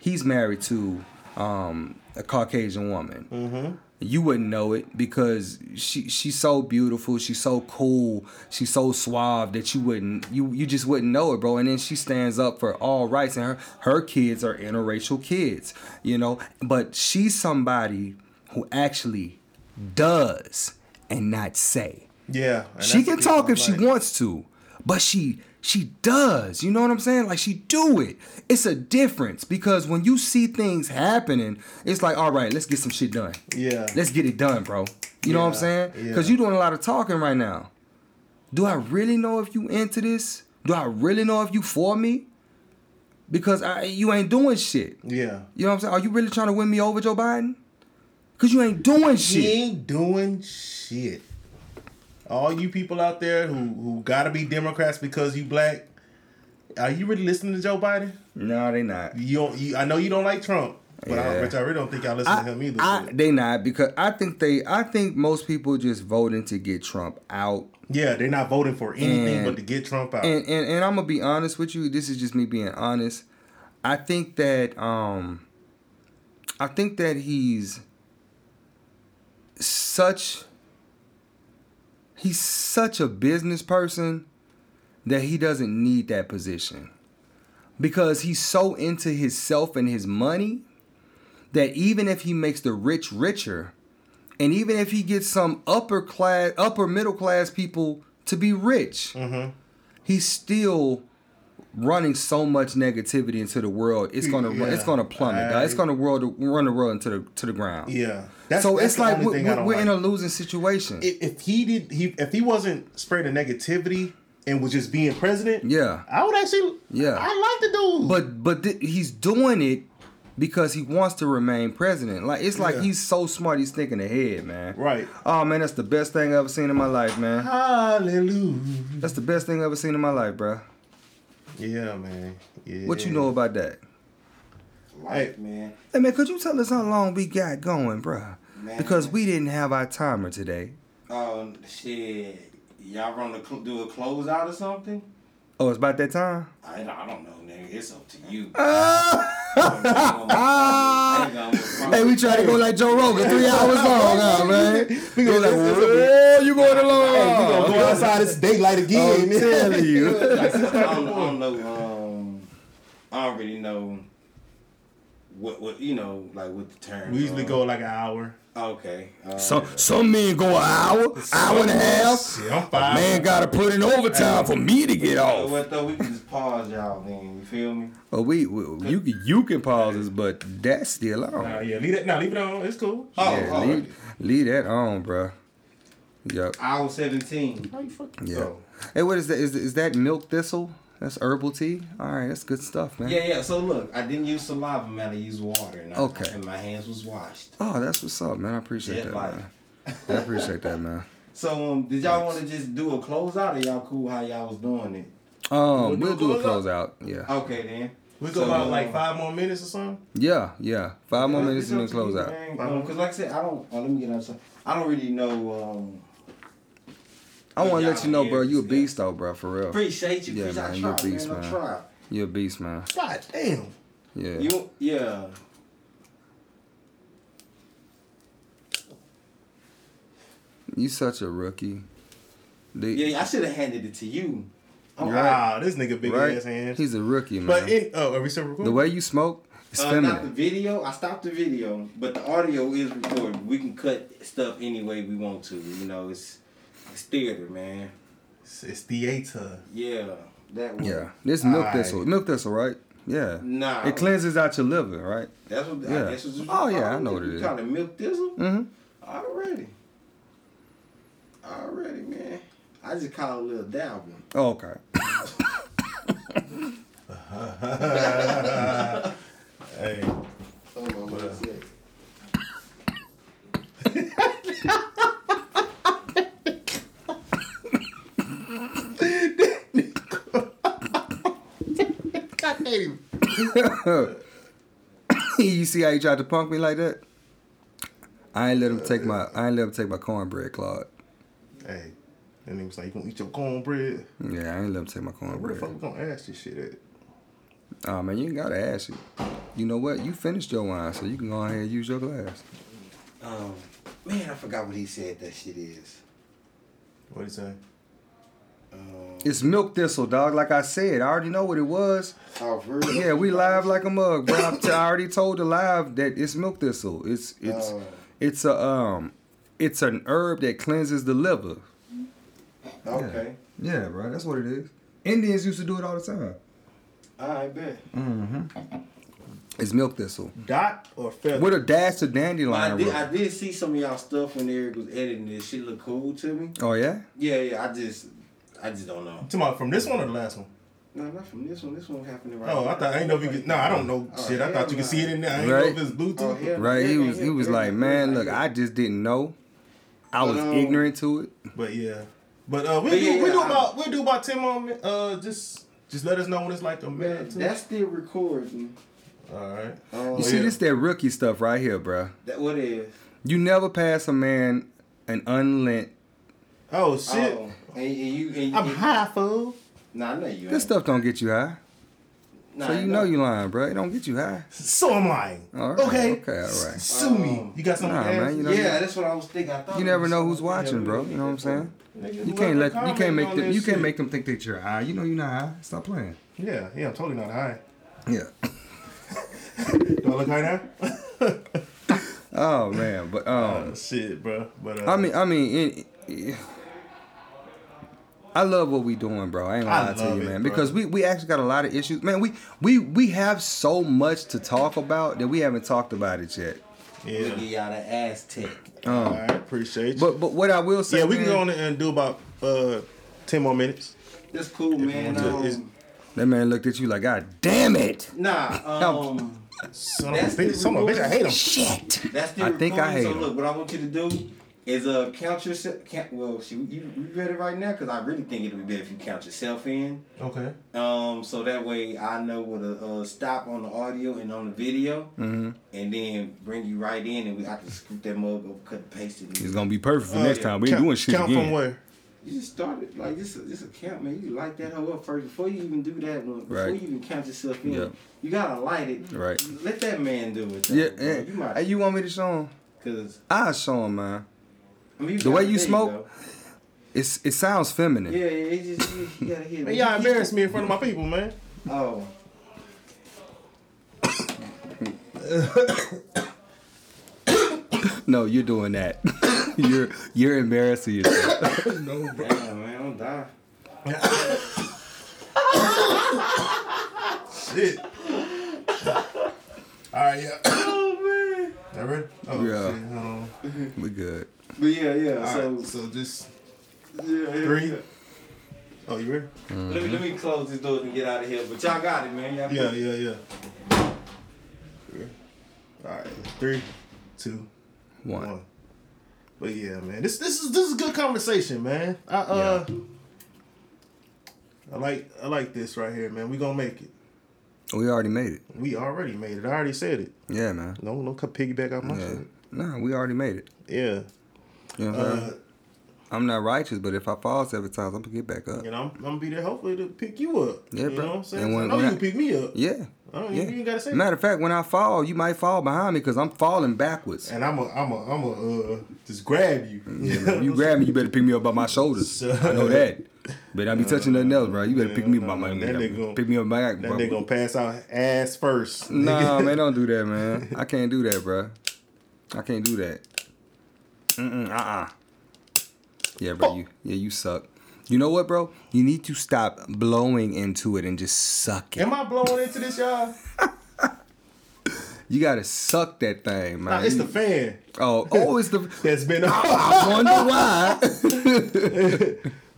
he's married to um, a Caucasian woman. Mm-hmm. You wouldn't know it because she she's so beautiful, she's so cool, she's so suave that you wouldn't you you just wouldn't know it, bro. And then she stands up for all rights, and her her kids are interracial kids, you know. But she's somebody who actually does and not say. Yeah. She can talk if she wants to, but she she does. You know what I'm saying? Like she do it. It's a difference because when you see things happening, it's like, all right, let's get some shit done. Yeah. Let's get it done, bro. You know what I'm Yeah, saying? Because yeah. you're doing a lot of talking right now. Do I really know if you into this? Do I really know if you for me? Because I, you ain't doing shit. Yeah. You know what I'm saying? Are you really trying to win me over, Joe Biden? Because you ain't doing He shit. ain't doing shit. All you people out there who who gotta be Democrats because you black, are you really listening to Joe Biden? No, they not. You don't. You, I know you don't like Trump, but I, Yeah. I really don't think y'all listen to him either. I, they not because I think they I think most people just voting to get Trump out. yeah, they're not voting for anything And- but to get Trump out. And, and and I'm gonna be honest with you. This is just me being honest. I think that um I think that he's such he's such a business person that he doesn't need that position. Because he's so into himself and his money that even if he makes the rich richer, and even if he gets some upper class, upper middle class people to be rich, Mm-hmm. he's still running so much negativity into the world. It's gonna run, it's gonna plummet. dog. It's gonna world run the world into the to the ground. yeah, that's, so that's it's like we're, we're, we're in a losing situation. if, if he did, he if he wasn't spreading negativity and was just being president, yeah, I would actually. Yeah. I like the dude. but but th- he's doing it because he wants to remain president. Like it's like Yeah. he's so smart. He's thinking ahead, man. right. Oh man, that's the best thing I've ever seen in my life, man. Hallelujah. That's the best thing I've ever seen in my life, bro. Yeah, man. Yeah. What you know about that? Life, man. Hey man, could you tell us how long we got going, bruh? Man. Because we didn't have our timer today. Oh shit. Y'all want to cl- do a closeout or something? Oh, it's about that time. I don't, I don't know, nigga. It's up to you. Hey, we try to go like Joe Rogan, three hours long, huh, man? We gonna- like, it's- it's you going along? Hey, we gonna go outside. It's daylight again. I'm telling you. I don't, I don't know. Um, I don't really know what what you know like with the term. We usually go like an hour. Okay. Uh, Some some men go an hour, hour and a half. Yeah, I'm five. Man gotta put in overtime for me to get You know off. what though? We can just pause y'all then. You feel me? Oh, we, we you can- you can pause this, but that's still on. Nah, yeah, leave it. Nah, leave it on. It's cool. Oh, yeah, oh, leave, leave that on, bruh. Yep. hour seventeen. How you fucking Yeah. go? Hey, what is that? Is, is that milk thistle? That's herbal tea. All right, that's good stuff, man. Yeah, yeah. So look, I didn't use saliva, man. I used water, and, I, Okay. and my hands was washed. Oh, that's what's up, man. I appreciate Jet that, life. man. I appreciate that, man. So um, did y'all want to just do a closeout, or y'all cool how y'all was doing it? Um, We'll we'll do do a a closeout. Yeah. Okay then. We go So, about like um, five more minutes or something. Yeah, yeah. Five more minutes and up then to you, close out. man. Um, Cause like I said, I don't. Oh, let me get outside. I don't really know. Um, I want to let you know, bro. You a beast, though, bro. For real. appreciate you. Yeah, appreciate man, I you a beast, man. I man. tried. You a beast, man. God damn. Yeah. You yeah. You such a rookie. The- Yeah, I should have handed it to you. Oh, Right. Wow, this nigga big right? ass hands. He's a rookie, man. but in, oh, are we still recording? the way you smoke, it's Uh, not the video. I stopped the video, but the audio is recorded. We can cut stuff any way we want to. You know, it's it's theater, man. it's, it's theater. Yeah, that one. Yeah. This milk Aight. thistle. Milk thistle, right? Yeah. Nah, It cleanses out your liver, right? That's what. Yeah. I guess it's Oh, yeah, I know what it you is. Call it milk thistle. Mm-hmm. Already. Already, man. I just call it a little dabbling. Oh, okay. Hey, Hold on, what is it? God damn. you see how he tried to punk me like that? I ain't let him take my I ain't let him take my cornbread, Claude. Hey, And he was like, "You gonna eat your cornbread?" Yeah, I ain't let him take my cornbread. Where the fuck we gonna ask this shit at? Oh man, you ain't gotta ask it. You know what? You finished your wine, so you can go ahead and use your glass. Um, man, I forgot what he said that shit is. What he say? Um, It's milk thistle, dog. Like I said, I already know what it was. oh, for real? Yeah, we live like a mug, bro. I already told the live that it's milk thistle. It's it's Oh. it's a um it's an herb that cleanses the liver. Okay. Yeah, bro. That's what it is. Indians used to do it all the time. I bet. Mm-hmm. It's milk thistle Dot or feather? with a dash of But I dandelion did. I did see some of y'all stuff when Eric was editing this. Shit looked cool to me. Oh yeah. Yeah, yeah. I just, I just don't know. Talking about from this one or the last one? No, not from this one. This one happened right. Oh, I thought I ain't know if you could. No, I don't know Oh, shit. I thought you could see it in there. I ain't Right. know if it's Bluetooth. Oh, hell Right. Yeah, He yeah, was he was yeah, like, yeah, man, yeah. look, I just didn't know. I was But, um, ignorant to it. But yeah, but uh, we But do yeah, we do yeah, I- about we do about ten more. min- Uh, just just let us know when it's like a Man, minute. Two. that's still recording. all right. Um, You see, yeah. this that rookie stuff right here, bruh. that what is? You never pass a man an unlent. Oh shit! Oh, and, and you, and, I'm and, high, fool. Nah, I know you. This ain't. stuff don't get you high. Nah, So you know you lying, bro. It don't get you high. So am I. All right, Okay. okay, all right. Sue me. Um, You got something Nah, to ask? man, you know- Yeah, that's what I was thinking. I thought You never know who's watching, bro. You know what I'm saying? You can't let you can't make them you can't make them think that you're high. You know you're not high. Stop playing. Yeah, yeah, I'm totally not high. Yeah. Do I look high now? Oh man, but um, Oh shit, bro. But uh, I mean, I mean, it, it- I love what we doing, bro. I ain't gonna I lie to you, it, man, bro. because we we actually got a lot of issues, man. We we we have so much to talk about that we haven't talked about it yet. Yeah. We yeah. give y'all the Aztec. All right, appreciate you. But but what I will say, yeah, we can go on and do about uh ten more minutes. That's cool, man. to- Um, That man looked at you like, God damn it! nah, um, Son of a That's bitch, the son of a bitch, I hate him. Shit. that's the I think I recording. hate So him. look, what I want you to do is uh count yourself. Count, well, see, you, you ready right now? Because I really think it would be better if you count yourself in. Okay. Um, so that way I know where to uh, stop on the audio and on the video, Mm-hmm. and then bring you right in, and we I can scoop that mug up, cut and paste it. It's gonna be perfect for Uh, next time. We ain't count, doing shit count again. from where? You just started like this. This a count, man. You light that hoe up first before you even do that. Before Right. you even count yourself in, Yeah. you gotta light it. Right. Let that man do it. though, Yeah, bro. You might, Hey, you want me to show him? cause I'll show him, man. I mean, The way you there smoke, go. It's it sounds feminine. Yeah, yeah. It's just you, you gotta hit. Man, y'all embarrass me in front of my people, man. Oh. No, you're doing that. you're you're embarrassing yourself. no, bro. Damn, man, don't die. Shit. All right, yeah. Oh man. That ready? Oh, Yeah. shit. Hold we good. But yeah, yeah. All so right, so just yeah, yeah, three. yeah. Oh, you ready? Let me let me close this door and get out of here. But y'all got it, man. Y'all Yeah, yeah, yeah. All right, three, two, One. one. But yeah, man, this this is this is good conversation, man. I uh, I like I like this right here, man. We gonna make it. We already made it. We already made it. I already said it. Yeah, man. No, no, cut piggyback off my Yeah. shit. Nah, we already made it. Yeah. You know I'm Uh. I'm not righteous, but if I fall several times, I'm gonna get back up. know, I'm, I'm gonna be there hopefully to pick you up. Yeah, you bro. know what I'm saying? And when- I know you I- can pick me up. Yeah. I don't, Yeah. You ain't gotta say Matter of fact, when I fall, you might fall behind me because I'm falling backwards. And I'm a, I'm a, I'm a, uh, just grab you. Yeah. You grab me, you better pick me up by my shoulders. I know that. But I be touching nothing else, bro. You better pick me up by my That nigga gonna- pick me up by my That bro. nigga gonna pass out ass first. Nah, man, don't do that, man. I can't do that, bro. I can't do that. Mm-mm, uh-uh. Yeah, bro, you, yeah, you suck. You know what, bro? You need to stop blowing into it and just suck it. Am I blowing into this, y'all? You gotta suck that thing, man. Nah, it's the fan oh, oh, it's the. that's been on. I wonder why.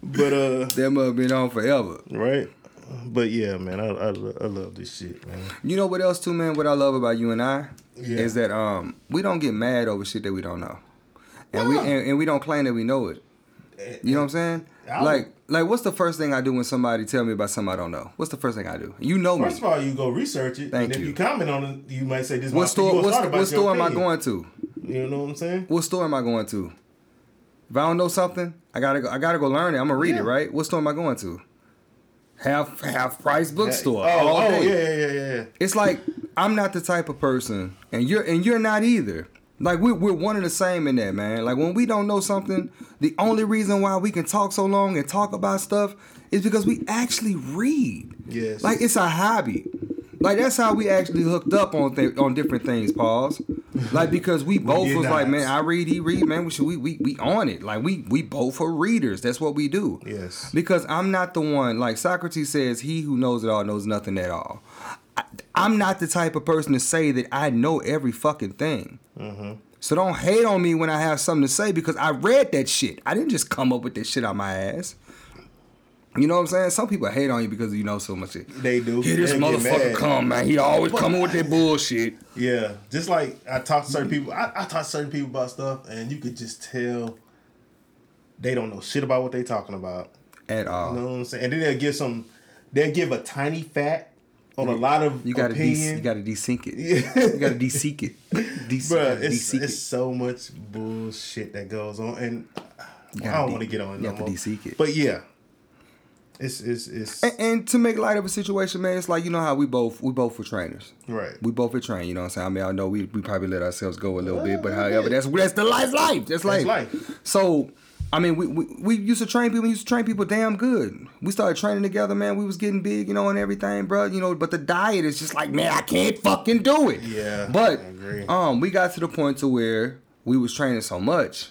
but uh, that must have been on forever. right. But yeah, man, I, I, lo- I love this shit, man. You know what else too, man? What I love about you and I Yeah. is that um we don't get mad over shit that we don't know, and we and, and we don't claim that we know it. You know what I'm saying? I like like what's the first thing I do when somebody tell me about something I don't know? What's the first thing I do? You know me. First of all, you go research it, Thank and if you. you. comment on it, you might say this. what store? you What, about what store am I going to? You know what I'm saying? What store am I going to? If I don't know something, I gotta go. I gotta go learn it. I'm gonna read Yeah. it, right? What store am I going to? Half half price bookstore. Oh, all oh day. yeah, yeah, yeah, yeah. It's like I'm not the type of person, and you're and you're not either. Like we're we're one and the same in that, man. Like when we don't know something, the only reason why we can talk so long and talk about stuff is because we actually read. Yes. Like it's a hobby. Like that's how we actually hooked up on th- on different things, pause. Like because we both was like, man, I read, he read, man. We should we we we on it. Like we we both are readers. That's what we do. Yes. Because I'm not the one. Like Socrates says, he who knows it all knows nothing at all. I, I'm not the type of person to say that I know every fucking thing. Mm-hmm. So don't hate on me when I have something to say because I read that shit. I didn't just come up with this shit on my ass. You know what I'm saying? Some people hate on you because you know so much shit. They do. Here this motherfucker come, man. He always coming with that bullshit. Yeah, just like I talk to certain people, I, I talk to certain people about stuff, and you could just tell they don't know shit about what they talking about. At all. You know what I'm saying? And then they'll give some, they'll give a tiny fact on a lot of You gotta de- opinion. you gotta desync it. Yeah. You gotta deseek it. De- Bruh, it's, it's it. so much bullshit that goes on, and I don't de- want to get on you no have to more. de-seek it. But yeah, it's it's it's And, and to make light of a situation, man, it's like you know how we both we both were trainers. right. We both were trained, you know what I'm saying? I mean, I know we, we probably let ourselves go a little bit, but however, that's that's the life life. That's life. life. So I mean, we, we we used to train people. We used to train people damn good. We started training together, man. We was getting big, you know, and everything, bro. You know, but the diet is just like, man, I can't fucking do it. Yeah, But um, we got to the point to where we was training so much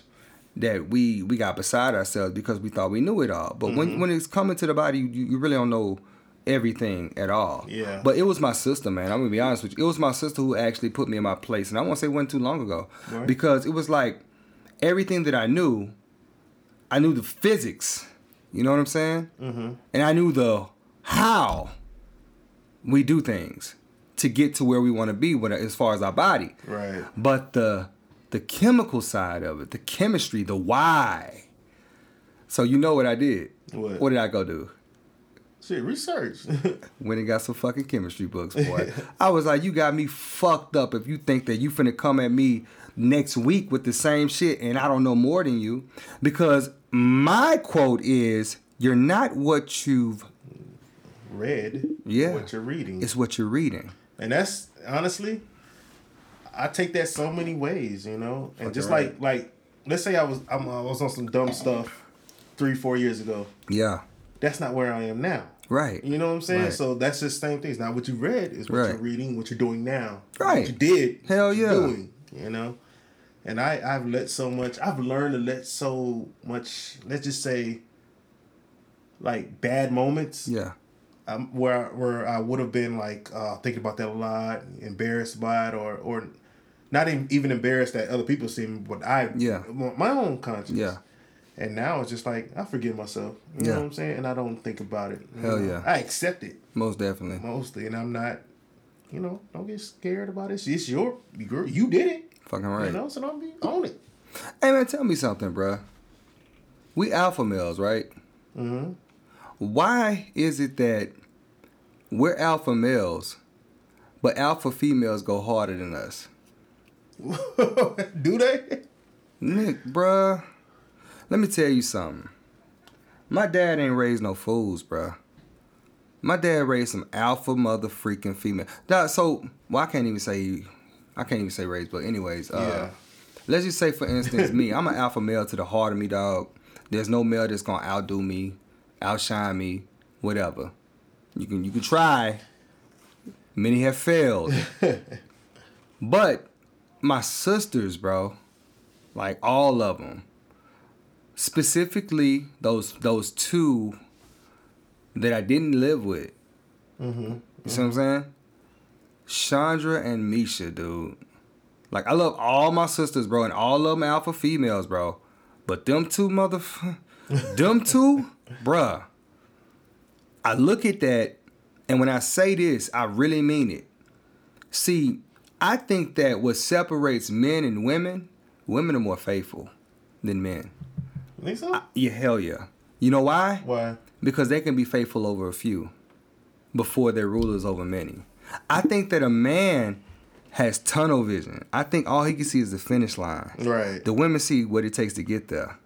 that we we got beside ourselves because we thought we knew it all. But Mm-hmm. when when it's coming to the body, you, you really don't know everything at all. Yeah. But it was my sister, man. I'm gonna be honest with you. It was my sister who actually put me in my place, and I won't say it wasn't too long ago Right. because it was like everything that I knew. I knew the physics. You know what I'm saying? Mm-hmm. And I knew the how we do things to get to where we want to be as far as our body. Right. But the the chemical side of it, the chemistry, the why. So you know what I did? What? What did I go do? Shit, research. Went and got some fucking chemistry books, boy. I was like, you got me fucked up if you think that you finna come at me next week with the same shit and I don't know more than you. Because my quote is, you're not what you've Read. Yeah. What you're reading. it's what you're reading. And that's honestly, I take that so many ways, you know. And just right. like like, let's say I was I'm, I was on some dumb stuff three four years ago. Yeah. That's not where I am now. Right. You know what I'm saying? Right. So that's the same thing. It's not what you read, is what Right. you're reading, what you're doing now. Right. What you did. Hell yeah. Doing, you know? And I, I've let so much I've learned to let so much let's just say like bad moments Yeah. um, where where I would have been like uh, thinking about that a lot, embarrassed by it, or or not even, even embarrassed that other people see me, but I Yeah. my own conscience. Yeah. And now it's just like I forgive myself. You Yeah. know what I'm saying? And I don't think about it. Hell know? yeah. I accept it Most definitely. mostly, and I'm not. You know, don't get scared about it. It's your, girl. you did it. Fucking right. You know, so don't be on it. Hey man, tell me something, bruh. We alpha males, right? Mm-hmm. Why is it that we're alpha males, but alpha females go harder than us? Do they? Nick, bruh, let me tell you something. My dad ain't raised no fools, bruh. My dad raised some alpha mother freaking female. Dog, so, well, I can't even say, I can't even say raised, but anyways, uh, Yeah. let's just say, for instance, me, I'm an alpha male to the heart of me, dog. There's no male that's gonna outdo me, outshine me, whatever. You can, you can try. Many have failed. but my sisters, bro, like all of them, specifically those those two that I didn't live with. Mm-hmm. You see what I'm saying? Chandra and Misha, dude. Like I love all my sisters, bro, and all of them alpha females, bro. But them two mother, them two, bruh. I look at that, and when I say this, I really mean it. See, I think that what separates men and women, women are more faithful than men. Think so? Yeah, hell yeah. You know why? Why? Because they can be faithful over a few before they're rulers over many. I think that a man has tunnel vision. I think all he can see is the finish line. Right. The women see what it takes to get there.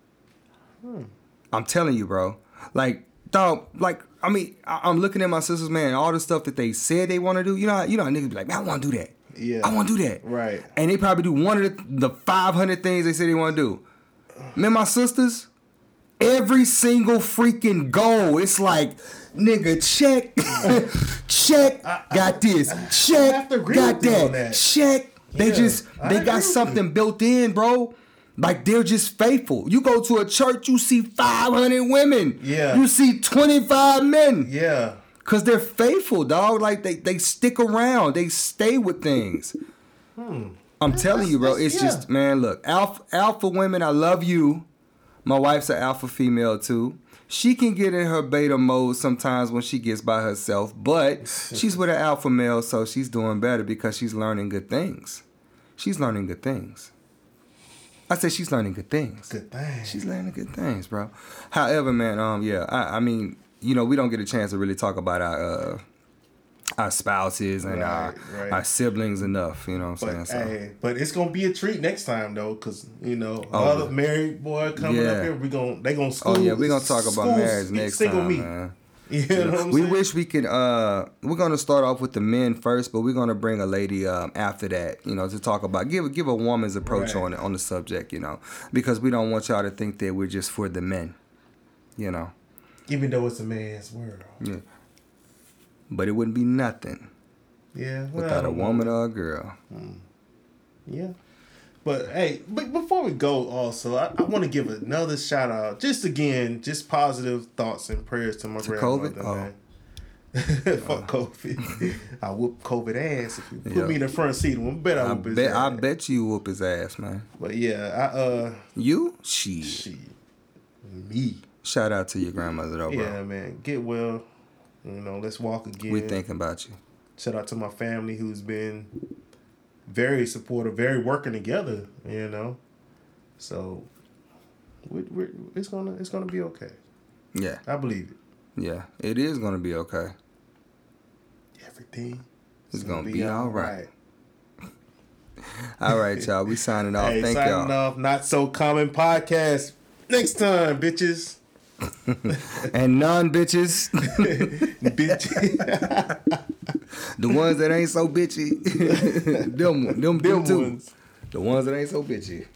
Hmm. I'm telling you, bro. Like, dog, like, I mean, I, I'm looking at my sisters, man, all the stuff that they said they want to do. You know, how- you know, how niggas be like, man, I want to do that. Yeah. I want to do that. Right. And they probably do one of the, the 500 things they say they want to do. Man, my sisters, every single freaking goal, it's like, nigga, check, check, got this, check, have to agree got that, that. check. They Yeah, just, they got something built in, bro. Like they're just faithful. You go to a church, you see 500 women. Yeah. You see 25 men. Yeah. Cause they're faithful, dog. Like they, they stick around. They stay with things. I'm telling you, bro. It's yeah. just man, look, alpha alpha women, I love you. My wife's an alpha female too. She can get in her beta mode sometimes when she gets by herself, but she's with an alpha male, so she's doing better because she's learning good things. She's learning good things. I said she's learning good things. Good thing. She's learning good things, bro. However, man, um, yeah, I, I mean, you know, we don't get a chance to really talk about our uh, our spouses and our Right, right. our siblings enough. You know what I'm But saying? So, hey, but it's gonna be a treat next time though, cause you know, Oh, other yeah. married boy coming Yeah. up here, we gon' they gonna school. oh yeah, we're gonna talk about marriage next single time, me. man. You know we saying? wish we could. uh We're gonna start off with the men first, but we're gonna bring a lady um, after that. You know, to talk about give give a woman's approach Right. on it on the subject. You know, because we don't want y'all to think that we're just for the men. You know, even though it's a man's world. yeah. But it wouldn't be nothing Yeah, well, without a know. woman or a girl. Yeah. But hey, but before we go, also, I, I want to give another shout out. Just again, just positive thoughts and prayers to my To grandmother, COVID? Oh. man. Fuck COVID. I whoop COVID ass if you put me in the front seat. I bet I I whoop his bet ass. I bet you whoop his ass, man. But yeah, I uh, You? She. she, me. Shout out to your grandmother though, bro. Yeah, man. Get well. You know, let's walk again. We thinking about you. Shout out to my family who's been very supportive, very working together. You know, so we we it's gonna it's gonna be okay. Yeah, I believe it. yeah. It is gonna be okay. Everything It's gonna be all right. All right, y'all. We signing off. Hey, Thank signing y'all. off. Not so common podcast. Next time, bitches. And non bitches. Bitch. the ones that ain't so bitchy, them, them, them, Them ones. The ones that ain't so bitchy.